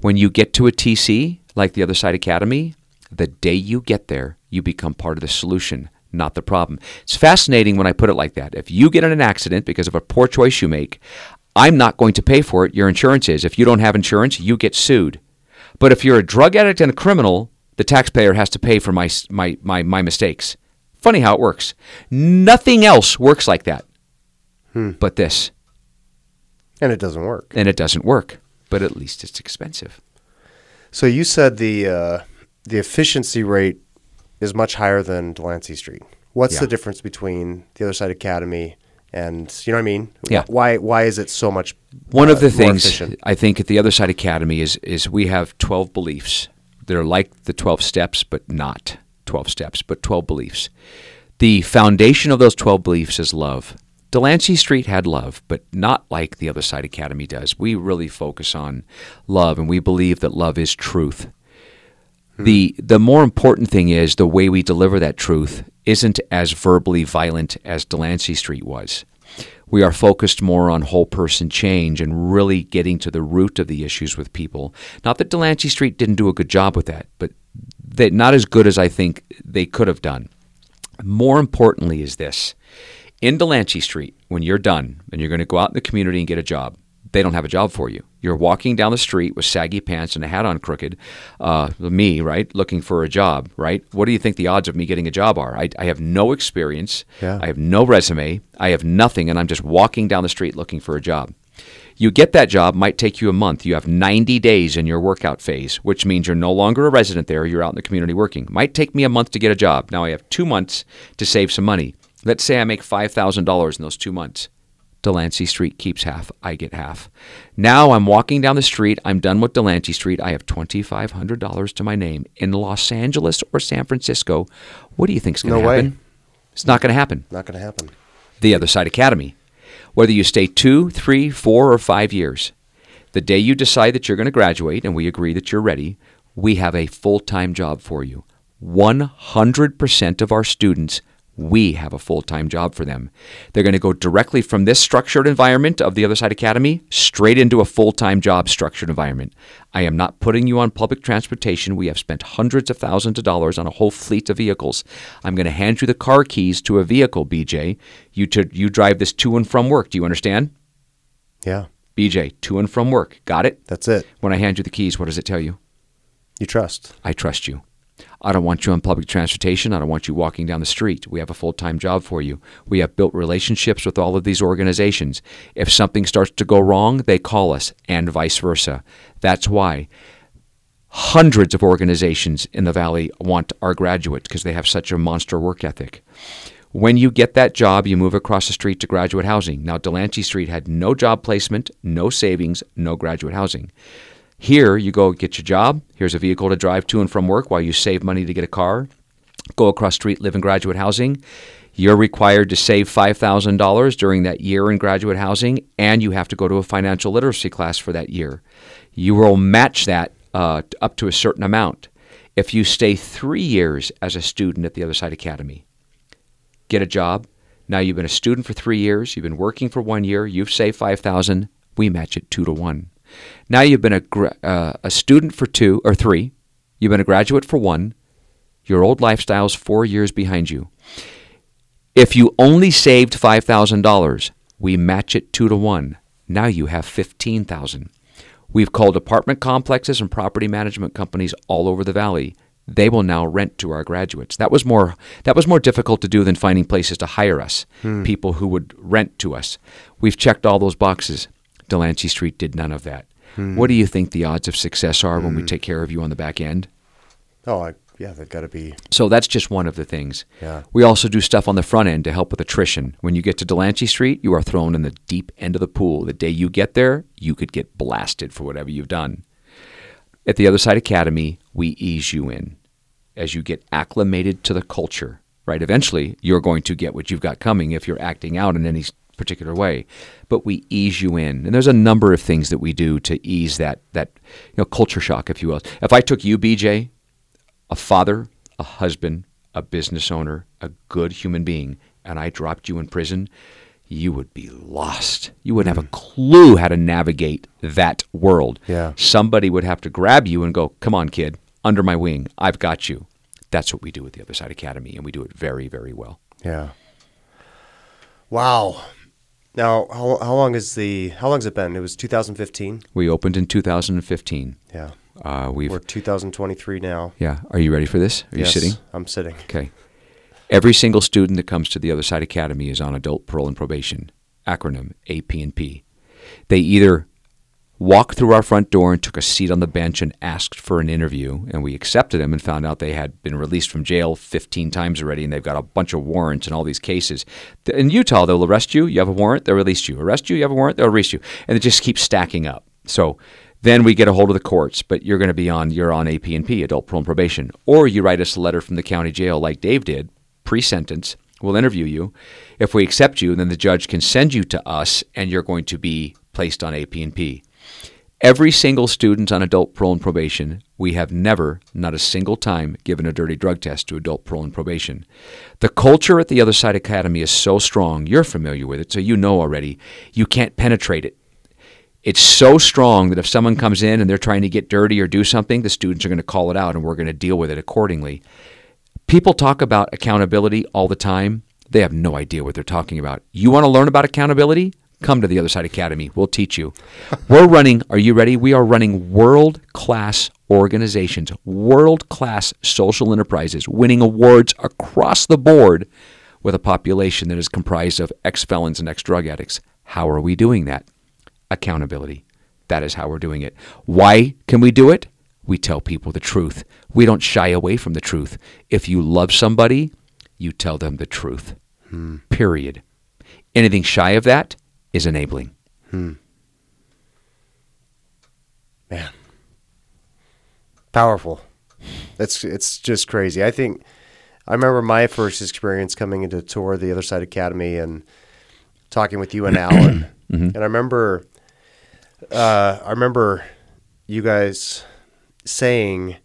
When you get to a TC, like the Other Side Academy, the day you get there, you become part of the solution, not the problem. It's fascinating when I put it like that. If you get in an accident because of a poor choice you make, I'm not going to pay for it. Your insurance is. If you don't have insurance, you get sued. But if you're a drug addict and a criminal, the taxpayer has to pay for my, my, my, my mistakes. Funny how it works. Nothing else works like that hmm. but this. And it doesn't work. And it doesn't work, but at least it's expensive. So you said the uh, the efficiency rate is much higher than Delancey Street. What's Yeah. the difference between the Other Side Academy and you know what I mean? Yeah. Why why is it so much? One uh, of the things efficient? I think at the Other Side Academy is is we have 12 beliefs. They're like the 12 steps, but not 12 steps, but 12 beliefs. The foundation of those 12 beliefs is love. Delancey Street had love, but not like the Other Side Academy does. We really focus on love, and we believe that love is truth. Hmm. The the more important thing is the way we deliver that truth isn't as verbally violent as Delancey Street was. We are focused more on whole person change and really getting to the root of the issues with people. Not that Delancey Street didn't do a good job with that, but they, not as good as I think they could have done. More importantly, is this in Delancey Street, when you're done and you're going to go out in the community and get a job, they don't have a job for you. You're walking down the street with saggy pants and a hat on crooked, uh, me, right, looking for a job, right? What do you think the odds of me getting a job are? I, I have no experience. Yeah. I have no resume. I have nothing, and I'm just walking down the street looking for a job. You get that job, might take you a month. You have 90 days in your workout phase, which means you're no longer a resident there. You're out in the community working. Might take me a month to get a job. Now I have two months to save some money. Let's say I make $5,000 in those two months. Delancey Street keeps half, I get half. Now I'm walking down the street, I'm done with Delancey Street, I have $2,500 to my name in Los Angeles or San Francisco. What do you think's going to No way. happen? It's not going to happen Not going to happen. the Other Side Academy. Whether you stay two, three, four, or five years, the day you decide that you're going to graduate and we agree that you're ready, we have a full time job for you. 100% of our students, we have a full time job for them. They're going to go directly from this structured environment of the Other Side Academy straight into a full time job structured environment. I am not putting you on public transportation. We have spent hundreds of thousands of dollars on a whole fleet of vehicles. I'm going to hand you the car keys to a vehicle, BJ. You, to, you drive this to and from work. Do you understand? Yeah. BJ, to and from work. Got it? That's it. When I hand you the keys, what does it tell you? You trust. I trust you. I don't want you on public transportation. I don't want you walking down the street. We have a full time job for you. We have built relationships with all of these organizations. If something starts to go wrong, they call us, and vice versa. That's why hundreds of organizations in the Valley want our graduates because they have such a monster work ethic. When you get that job, you move across the street to graduate housing. Now, Delancey Street had no job placement, no savings, no graduate housing. Here, you go get your job. Here's a vehicle to drive to and from work while you save money to get a car. Go across street, live in graduate housing. You're required to save $5,000 during that year in graduate housing, and you have to go to a financial literacy class for that year. You will match that uh, up to a certain amount. If you stay three years as a student at the Other Side Academy, get a job. Now you've been a student for three years. You've been working for one year. You've saved five thousand. We match it two to one. Now you've been a gra- uh, a student for two or three. You've been a graduate for one. Your old lifestyle's four years behind you. If you only saved five thousand dollars, we match it two to one. Now you have fifteen thousand. We've called apartment complexes and property management companies all over the valley. They will now rent to our graduates. That was more that was more difficult to do than finding places to hire us, people who would rent to us. We've checked all those boxes. Delancey Street did none of that. What do you think the odds of success are when we hmm. take care of you on the back end? Oh, I, yeah, they've got to be. So that's just one of the things. Yeah. We also do stuff on the front end to help with attrition. When you get to Delancey Street, you are thrown in the deep end of the pool. The day you get there, you could get blasted for whatever you've done. At the Other Side Academy, we ease you in as you get acclimated to the culture, right? Eventually, you're going to get what you've got coming if you're acting out in any particular way. But we ease you in. And there's a number of things that we do to ease that that you know culture shock, if you will. If I took you, BJ, a father, a husband, a business owner, a good human being, and I dropped you in prison, you would be lost. You wouldn't have a clue how to navigate that world. Yeah. Somebody would have to grab you and go, Come on, kid, under my wing. I've got you. That's what we do at the Other Side Academy, and we do it very, very well. Yeah. Wow. Now, how, how long is the how long's it been? It was 2015. We opened in 2015. Yeah. Uh, we've We're 2023 now. yeah. Are you ready for this? Are Yes, you sitting? I'm sitting. Okay. Every single student that comes to the Other Side Academy is on adult parole and probation, acronym AP&P. They either walked through our front door and took a seat on the bench and asked for an interview, and we accepted them and found out they had been released from jail 15 times already, and they've got a bunch of warrants in all these cases. In Utah, they'll arrest you, you have a warrant, they'll release you. Arrest you, you have a warrant, they'll release you, and it just keeps stacking up. So then we get a hold of the courts, but you're going to be on you're on AP&P, adult parole and probation, or you write us a letter from the county jail like Dave did, pre-sentence. We'll interview you. If we accept you, then the judge can send you to us, and you're going to be placed on AP&P. Every single student on adult parole and probation, we have never, not a single time, given a dirty drug test to adult parole and probation. The culture at the Other Side Academy is so strong, you're familiar with it, so you know already, you can't penetrate it. It's so strong that if someone comes in and they're trying to get dirty or do something, the students are going to call it out and we're going to deal with it accordingly. People talk about accountability all the time. They have no idea what they're talking about. You want to learn about accountability? Come to the Other Side Academy. We'll teach you. We're running, are you ready? We are running world class organizations, world class social enterprises, winning awards across the board with a population that is comprised of ex felons and ex drug addicts. How are we doing that? Accountability. That is how we're doing it. Why can we do it? We tell people the truth. We don't shy away from the truth. If you love somebody, you tell them the truth. Hmm. Period. Anything shy of that is enabling. Hmm. Man. Powerful. That's it's just crazy. I think I remember my first experience coming into tour the Other Side Academy and talking with you and Alan. Mm-hmm. And I remember uh, I remember you guys saying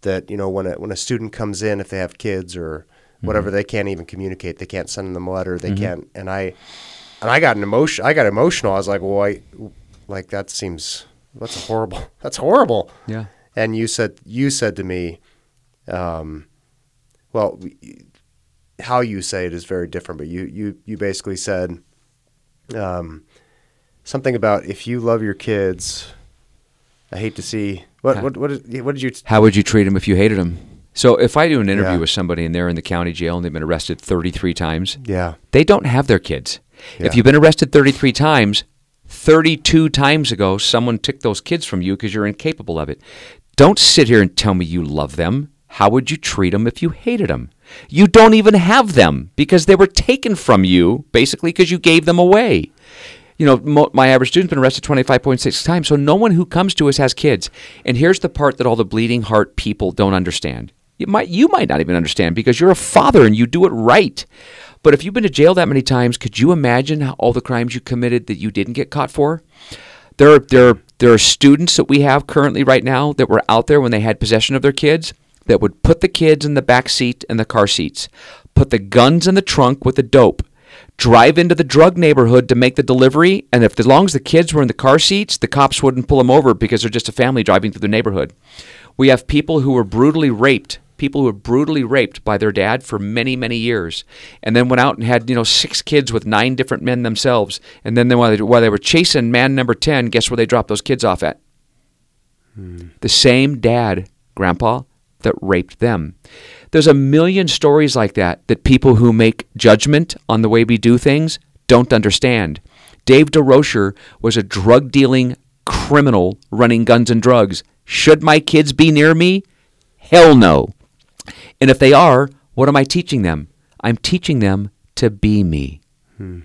that, you know, when a when a student comes in if they have kids or whatever, mm-hmm. they can't even communicate. They can't send them a letter. They mm-hmm. can't and I and I got an emotion I got emotional. I was like, well, I, like that seems that's horrible. That's horrible. Yeah. And you said you said to me, um, well, how you say it is very different. But you you you basically said um, something about if you love your kids, I hate to see what what what, is, what did you How would you treat them if you hated them? So if I do an interview Yeah. with somebody and they're in the county jail and they've been arrested 33 times, yeah they don't have their kids. Yeah. If you've been arrested 33 times, 32 times ago, someone took those kids from you because you're incapable of it. Don't sit here and tell me you love them. How would you treat them if you hated them? You don't even have them because they were taken from you basically because you gave them away. You know, mo- my average student's been arrested 25.6 times, so no one who comes to us has kids. And here's the part that all the bleeding heart people don't understand. You might you might not even understand because you're a father and you do it right. But if you've been to jail that many times, could you imagine all the crimes you committed that you didn't get caught for? There are, there, there are students that we have currently right now that were out there when they had possession of their kids that would put the kids in the back seat and the car seats, put the guns in the trunk with the dope, drive into the drug neighborhood to make the delivery, and if as long as the kids were in the car seats, the cops wouldn't pull them over because they're just a family driving through the neighborhood. We have people who were brutally raped, people who were brutally raped by their dad for many, many years, and then went out and had you know six kids with nine different men themselves, and then they, while, they, while they were chasing man number ten, guess where they dropped those kids off at? Hmm. The same dad, grandpa, that raped them. There's a million stories like that that people who make judgment on the way we do things don't understand. Dave Durocher was a drug dealing criminal running guns and drugs. Should my kids be near me? Hell no. And if they are, what am I teaching them? I'm teaching them to be me. Hmm.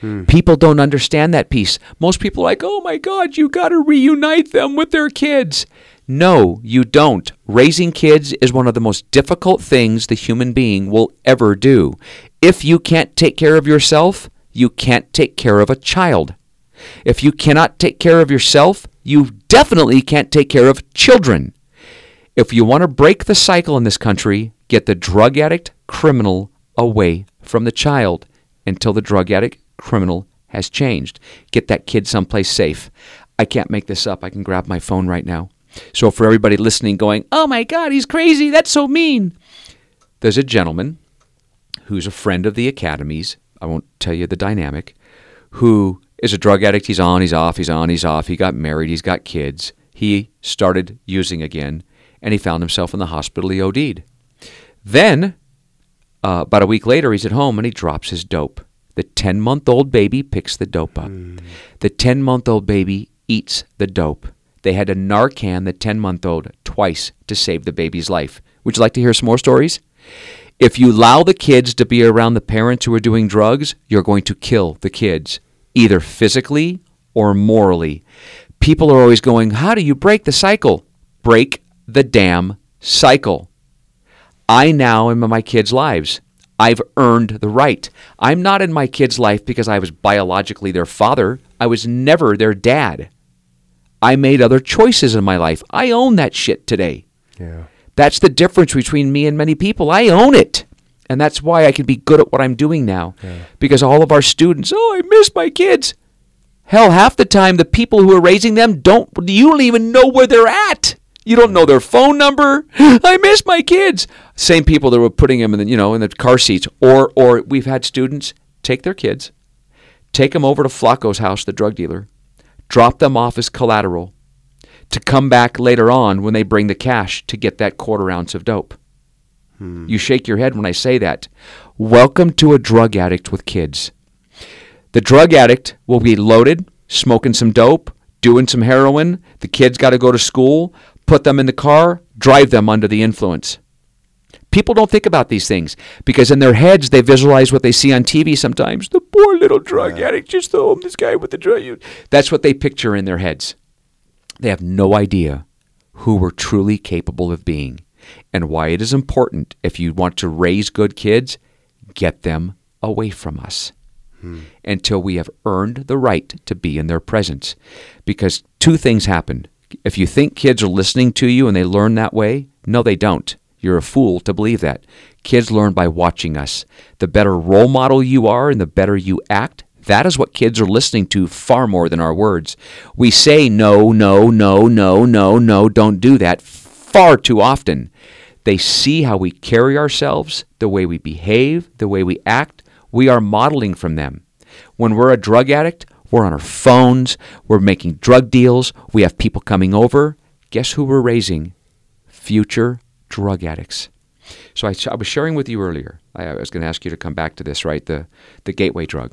Hmm. People don't understand that piece. Most people are like, oh my God, you got to reunite them with their kids. No, you don't. Raising kids is one of the most difficult things the human being will ever do. If you can't take care of yourself, you can't take care of a child. If you cannot take care of yourself, you definitely can't take care of children. If you want to break the cycle in this country, get the drug addict criminal away from the child until the drug addict criminal has changed. Get that kid someplace safe. I can't make this up. I can grab my phone right now. So, for everybody listening, going, oh my God, he's crazy. That's so mean. There's a gentleman who's a friend of the Academy's. I won't tell you the dynamic, who is a drug addict. He's on, he's off, he's on, he's off. He got married, he's got kids. He started using again, and he found himself in the hospital. He OD'd. Then, uh, about a week later, he's at home and he drops his dope. The 10 month old baby picks the dope up. The 10 month old baby eats the dope. They had to Narcan the 10 month old twice to save the baby's life. Would you like to hear some more stories? If you allow the kids to be around the parents who are doing drugs, you're going to kill the kids, either physically or morally. People are always going, How do you break the cycle? Break the damn cycle. I now am in my kids' lives. I've earned the right. I'm not in my kids' life because I was biologically their father. I was never their dad. I made other choices in my life. I own that shit today. Yeah. That's the difference between me and many people. I own it. And that's why I can be good at what I'm doing now. Yeah. Because all of our students, oh, I miss my kids. Hell, half the time the people who are raising them don't you don't even know where they're at. You don't know their phone number. I miss my kids. Same people that were putting them in the, you know, in the car seats or or we've had students take their kids, take them over to Flacco's house, the drug dealer, drop them off as collateral to come back later on when they bring the cash to get that quarter ounce of dope. Hmm. You shake your head when I say that. Welcome to a drug addict with kids. The drug addict will be loaded, smoking some dope, doing some heroin. The kids got to go to school, put them in the car, drive them under the influence. People don't think about these things because in their heads they visualize what they see on TV sometimes. The poor little drug addict just home, this guy with the drug. That's what they picture in their heads. They have no idea who we're truly capable of being and why it is important if you want to raise good kids, get them away from us hmm. until we have earned the right to be in their presence. Because two things happen. If you think kids are listening to you and they learn that way, no, they don't. You're a fool to believe that. Kids learn by watching us. The better role model you are and the better you act, that is what kids are listening to far more than our words. We say no, no, no, no, no, no, don't do that far too often. They see how we carry ourselves, the way we behave, the way we act. We are modeling from them. When we're a drug addict, we're on our phones, we're making drug deals, we have people coming over. Guess who we're raising? Future drug addicts. So I, I was sharing with you earlier. I, I was going to ask you to come back to this, right? The the gateway drug.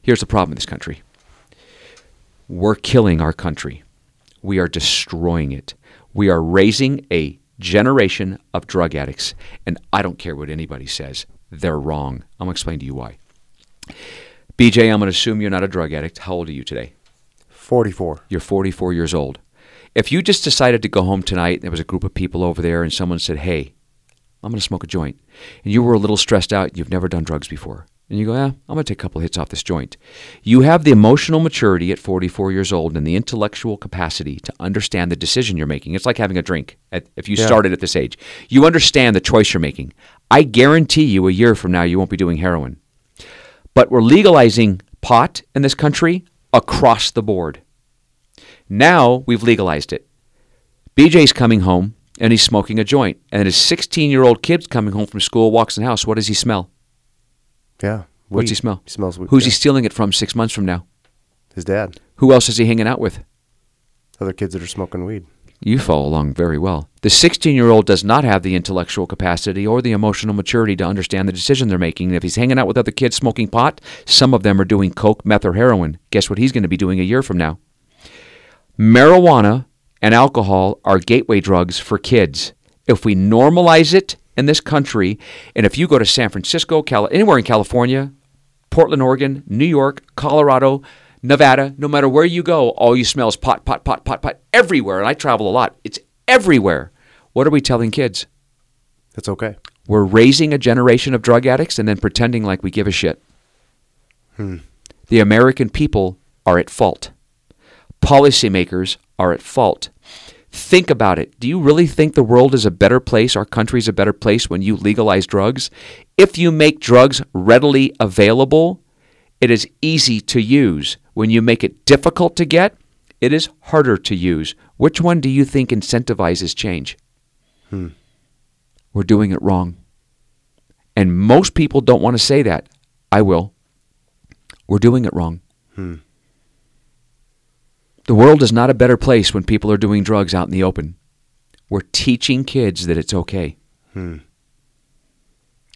Here's the problem in this country. We're killing our country. We are destroying it. We are raising a generation of drug addicts. And I don't care what anybody says. They're wrong. I'm going to explain to you why. BJ, I'm going to assume you're not a drug addict. How old are you today? 44. You're 44 years old. If you just decided to go home tonight, there was a group of people over there, and someone said, Hey, I'm going to smoke a joint, and you were a little stressed out, you've never done drugs before, and you go, Yeah, I'm going to take a couple hits off this joint. You have the emotional maturity at 44 years old and the intellectual capacity to understand the decision you're making. It's like having a drink at, if you Yeah. started at this age. You understand the choice you're making. I guarantee you a year from now, you won't be doing heroin. But we're legalizing pot in this country across the board. Now we've legalized it. BJ's coming home and he's smoking a joint. And his 16 year old kid's coming home from school, walks in the house. What does he smell? Yeah. What's he smell? He smells weed. Who's he stealing it from six months from now? His dad. Who else is he hanging out with? Other kids that are smoking weed. You follow along very well. The 16 year old does not have the intellectual capacity or the emotional maturity to understand the decision they're making. And if he's hanging out with other kids smoking pot, some of them are doing coke, meth, or heroin. Guess what he's going to be doing a year from now? Marijuana and alcohol are gateway drugs for kids. if we normalize it in this country, and if you go to San Francisco, Cal- anywhere in California, Portland, Oregon, New York, Colorado, Nevada, no matter where you go, all you smell is pot, pot, pot, pot, pot everywhere. And I travel a lot. It's everywhere. What are we telling kids? That's okay. We're raising a generation of drug addicts and then pretending like we give a shit. Hmm. The American people are at fault. Policymakers are at fault. Think about it. Do you really think the world is a better place, our country is a better place when you legalize drugs? If you make drugs readily available, it is easy to use. When you make it difficult to get, it is harder to use. Which one do you think incentivizes change? Hmm. We're doing it wrong. And most people don't want to say that. I will. We're doing it wrong. Hmm. The world is not a better place when people are doing drugs out in the open. We're teaching kids that it's okay. Hmm.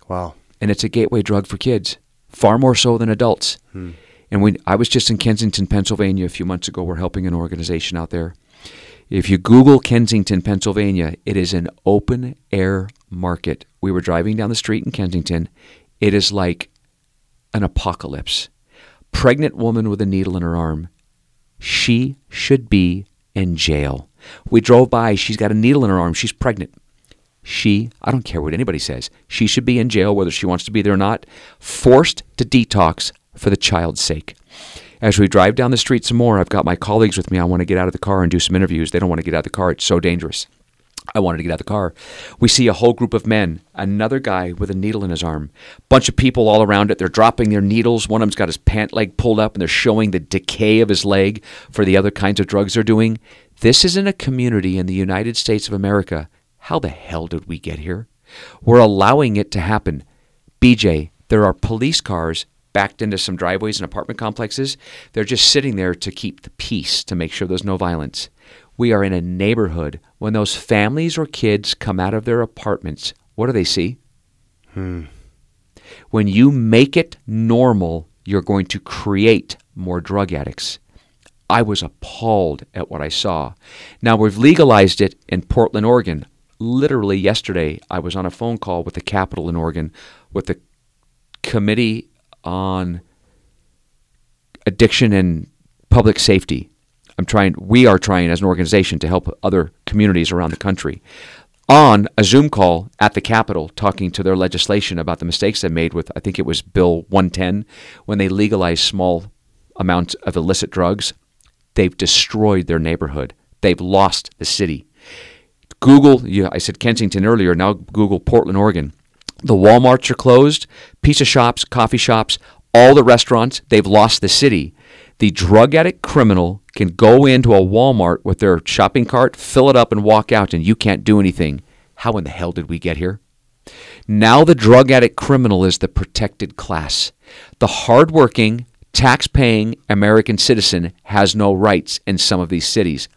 Wow. And it's a gateway drug for kids, far more so than adults. Hmm. And we, I was just in Kensington, Pennsylvania a few months ago. We're helping an organization out there. If you Google Kensington, Pennsylvania, it is an open air market. We were driving down the street in Kensington. It is like an apocalypse. Pregnant woman with a needle in her arm. She should be in jail. We drove by. She's got a needle in her arm. She's pregnant. She, I don't care what anybody says, she should be in jail whether she wants to be there or not, forced to detox for the child's sake. As we drive down the street some more, I've got my colleagues with me. I want to get out of the car and do some interviews. They don't want to get out of the car. It's so dangerous. I wanted to get out of the car. We see a whole group of men, another guy with a needle in his arm, bunch of people all around it. They're dropping their needles. One of them's got his pant leg pulled up and they're showing the decay of his leg for the other kinds of drugs they're doing. This isn't a community in the United States of America. How the hell did we get here? We're allowing it to happen. BJ, there are police cars backed into some driveways and apartment complexes. They're just sitting there to keep the peace, to make sure there's no violence. We are in a neighborhood. When those families or kids come out of their apartments, what do they see? Hmm. When you make it normal, you're going to create more drug addicts. I was appalled at what I saw. Now, we've legalized it in Portland, Oregon. Literally yesterday, I was on a phone call with the Capitol in Oregon with the Committee on Addiction and Public Safety. I'm trying, we are trying as an organization to help other communities around the country on a Zoom call at the Capitol talking to their legislation about the mistakes they made with, I think it was Bill 110, when they legalized small amounts of illicit drugs. They've destroyed their neighborhood. They've lost the city. Google, I said Kensington earlier, now Google Portland, Oregon. The Walmarts are closed, pizza shops, coffee shops, all the restaurants, they've lost the city. The drug addict criminal can go into a Walmart with their shopping cart, fill it up, and walk out, and you can't do anything. How in the hell did we get here? Now the drug addict criminal is the protected class. The hardworking, tax paying American citizen has no rights in some of these cities.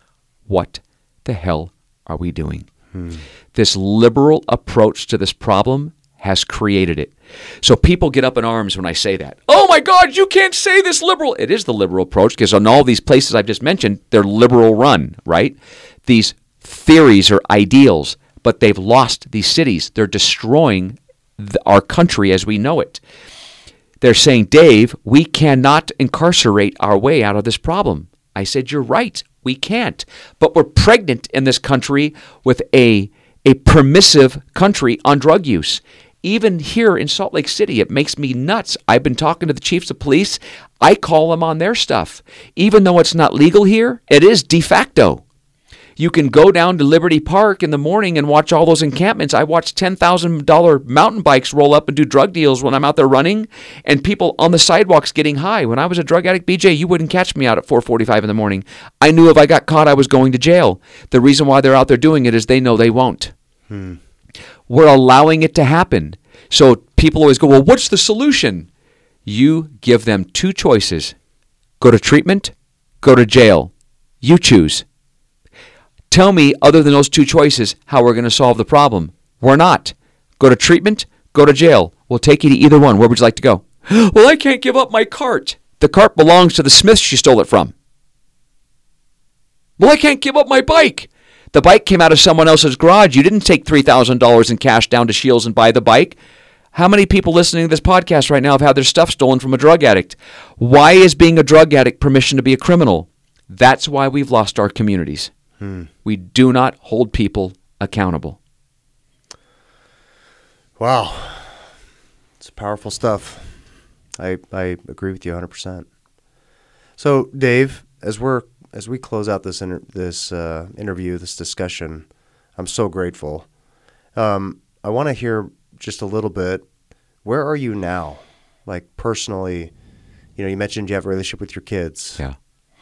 What the hell are we doing? Hmm. This liberal approach to this problem has created it. So people get up in arms when I say that. Oh my God, you can't say this liberal. It is the liberal approach because on all these places I've just mentioned, they're liberal run, right? These theories are ideals, but they've lost these cities. They're destroying th- our country as we know it. They're saying, Dave, we cannot incarcerate our way out of this problem. I said, You're right. We can't. But we're pregnant in this country with a, a permissive country on drug use. Even here in Salt Lake City, it makes me nuts. I've been talking to the chiefs of police. I call them on their stuff. Even though it's not legal here, it is de facto. You can go down to Liberty Park in the morning and watch all those encampments. I watch $10,000 mountain bikes roll up and do drug deals when I'm out there running and people on the sidewalks getting high. When I was a drug addict, BJ, you wouldn't catch me out at 4:45 in the morning. I knew if I got caught I was going to jail. The reason why they're out there doing it is they know they won't. Hmm. We're allowing it to happen. So people always go, "Well, what's the solution?" You give them two choices. Go to treatment, go to jail. You choose. Tell me, other than those two choices, how we're going to solve the problem. We're not. Go to treatment, go to jail. We'll take you to either one. Where would you like to go? well, I can't give up my cart. The cart belongs to the Smiths she stole it from. Well, I can't give up my bike. The bike came out of someone else's garage. You didn't take $3,000 in cash down to Shields and buy the bike. How many people listening to this podcast right now have had their stuff stolen from a drug addict? Why is being a drug addict permission to be a criminal? That's why we've lost our communities. We do not hold people accountable. Wow. It's powerful stuff. I I agree with you 100%. So, Dave, as we're as we close out this inter- this uh, interview, this discussion, I'm so grateful. Um, I want to hear just a little bit. Where are you now? Like personally, you know, you mentioned you have a relationship with your kids. Yeah.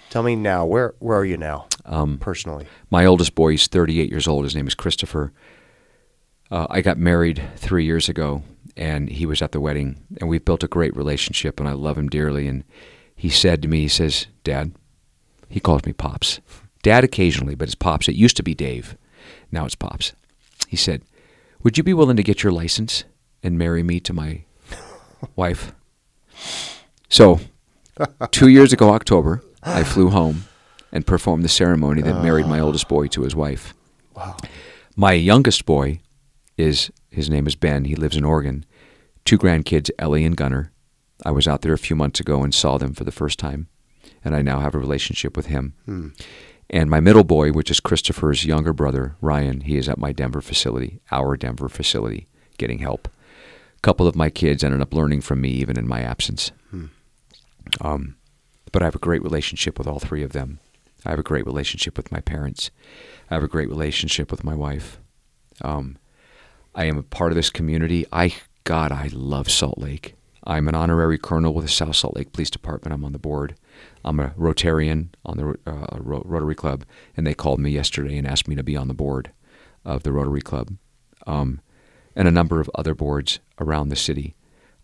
Tell me now, where where are you now? Um, personally. my oldest boy is 38 years old. His name is Christopher. Uh, I got married three years ago, and he was at the wedding, and we've built a great relationship, and I love him dearly. And he said to me, he says, "Dad," he calls me Pops. Dad occasionally, but it's Pops. It used to be Dave. Now it's Pops. He said, "Would you be willing to get your license and marry me to my wife?" So, two years ago, October, I flew home and performed the ceremony that married my oldest boy to his wife. Wow. My youngest boy is his name is Ben. He lives in Oregon. Two grandkids, Ellie and Gunner. I was out there a few months ago and saw them for the first time, and I now have a relationship with him. Hmm. And my middle boy, which is Christopher's younger brother, Ryan, he is at my Denver facility, our Denver facility, getting help. A couple of my kids ended up learning from me even in my absence. Um, but I have a great relationship with all three of them. I have a great relationship with my parents. I have a great relationship with my wife. Um, I am a part of this community. I God, I love Salt Lake. I'm an honorary colonel with the South Salt Lake Police Department. I'm on the board. I'm a Rotarian on the uh, Rotary Club, and they called me yesterday and asked me to be on the board of the Rotary Club, um, and a number of other boards around the city.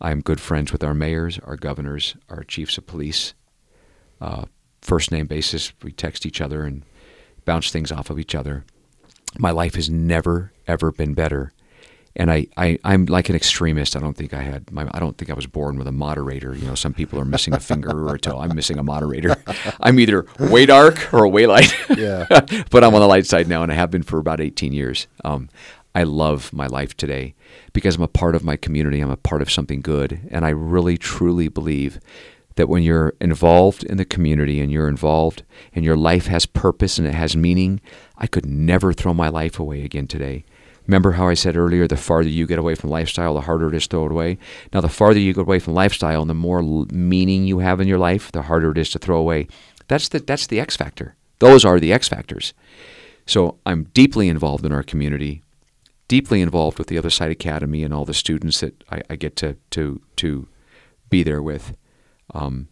I am good friends with our mayors, our governors, our chiefs of police. Uh, first name basis, we text each other and bounce things off of each other. My life has never ever been better and I, I I'm like an extremist. I don't think I had my I don't think I was born with a moderator. You know, some people are missing a finger or a toe. I'm missing a moderator. I'm either way dark or way light. Yeah. but I'm on the light side now, and I have been for about 18 years. Um, I love my life today because I'm a part of my community. I'm a part of something good, and I really truly believe that when you're involved in the community and you're involved and your life has purpose and it has meaning, I could never throw my life away again today. Remember how I said earlier, the farther you get away from lifestyle, the harder it is to throw it away? Now, the farther you get away from lifestyle and the more meaning you have in your life, the harder it is to throw away. That's the, that's the X factor. Those are the X factors. So I'm deeply involved in our community, deeply involved with the Other Side Academy and all the students that I, I get to, to, to be there with. Um,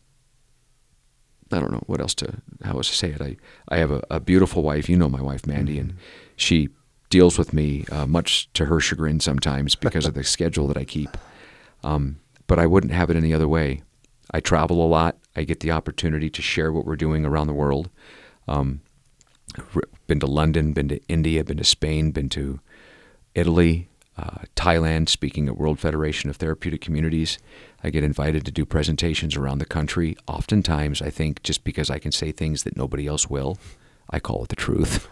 I don't know what else to how else to say it. I, I have a, a beautiful wife. You know my wife Mandy, and she deals with me uh, much to her chagrin sometimes because of the schedule that I keep. Um, but I wouldn't have it any other way. I travel a lot. I get the opportunity to share what we're doing around the world. Um, been to London, been to India, been to Spain, been to Italy, uh, Thailand, speaking at World Federation of Therapeutic Communities. I get invited to do presentations around the country. Oftentimes, I think just because I can say things that nobody else will, I call it the truth.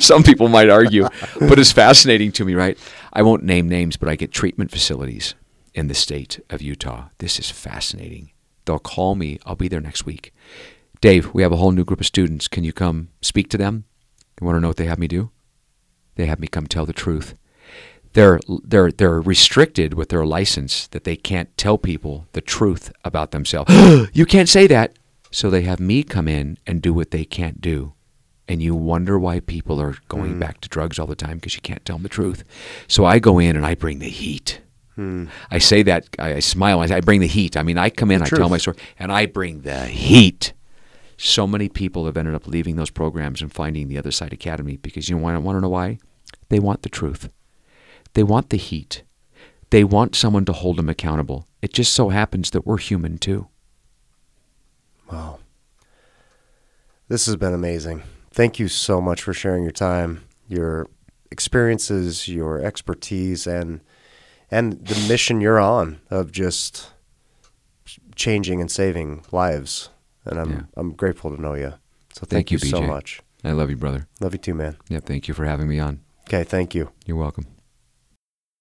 Some people might argue, but it's fascinating to me, right? I won't name names, but I get treatment facilities in the state of Utah. This is fascinating. They'll call me. I'll be there next week. Dave, we have a whole new group of students. Can you come speak to them? You want to know what they have me do? They have me come tell the truth. They're they're they're restricted with their license that they can't tell people the truth about themselves. you can't say that. So they have me come in and do what they can't do. And you wonder why people are going hmm. back to drugs all the time because you can't tell them the truth. So I go in and I bring the heat. Hmm. I say that, I, I smile, I, say, I bring the heat. I mean, I come in, I tell my story, and I bring the heat. So many people have ended up leaving those programs and finding the Other Side Academy because you want, want to know why? They want the truth. They want the heat. They want someone to hold them accountable. It just so happens that we're human too. Wow. This has been amazing. Thank you so much for sharing your time, your experiences, your expertise, and and the mission you're on of just changing and saving lives. And I'm Yeah. I'm grateful to know you. So Thank thank, you, you, so much. I love you, brother. Love you too, man. Yeah, thank you for having me on. Okay, thank you. You're welcome.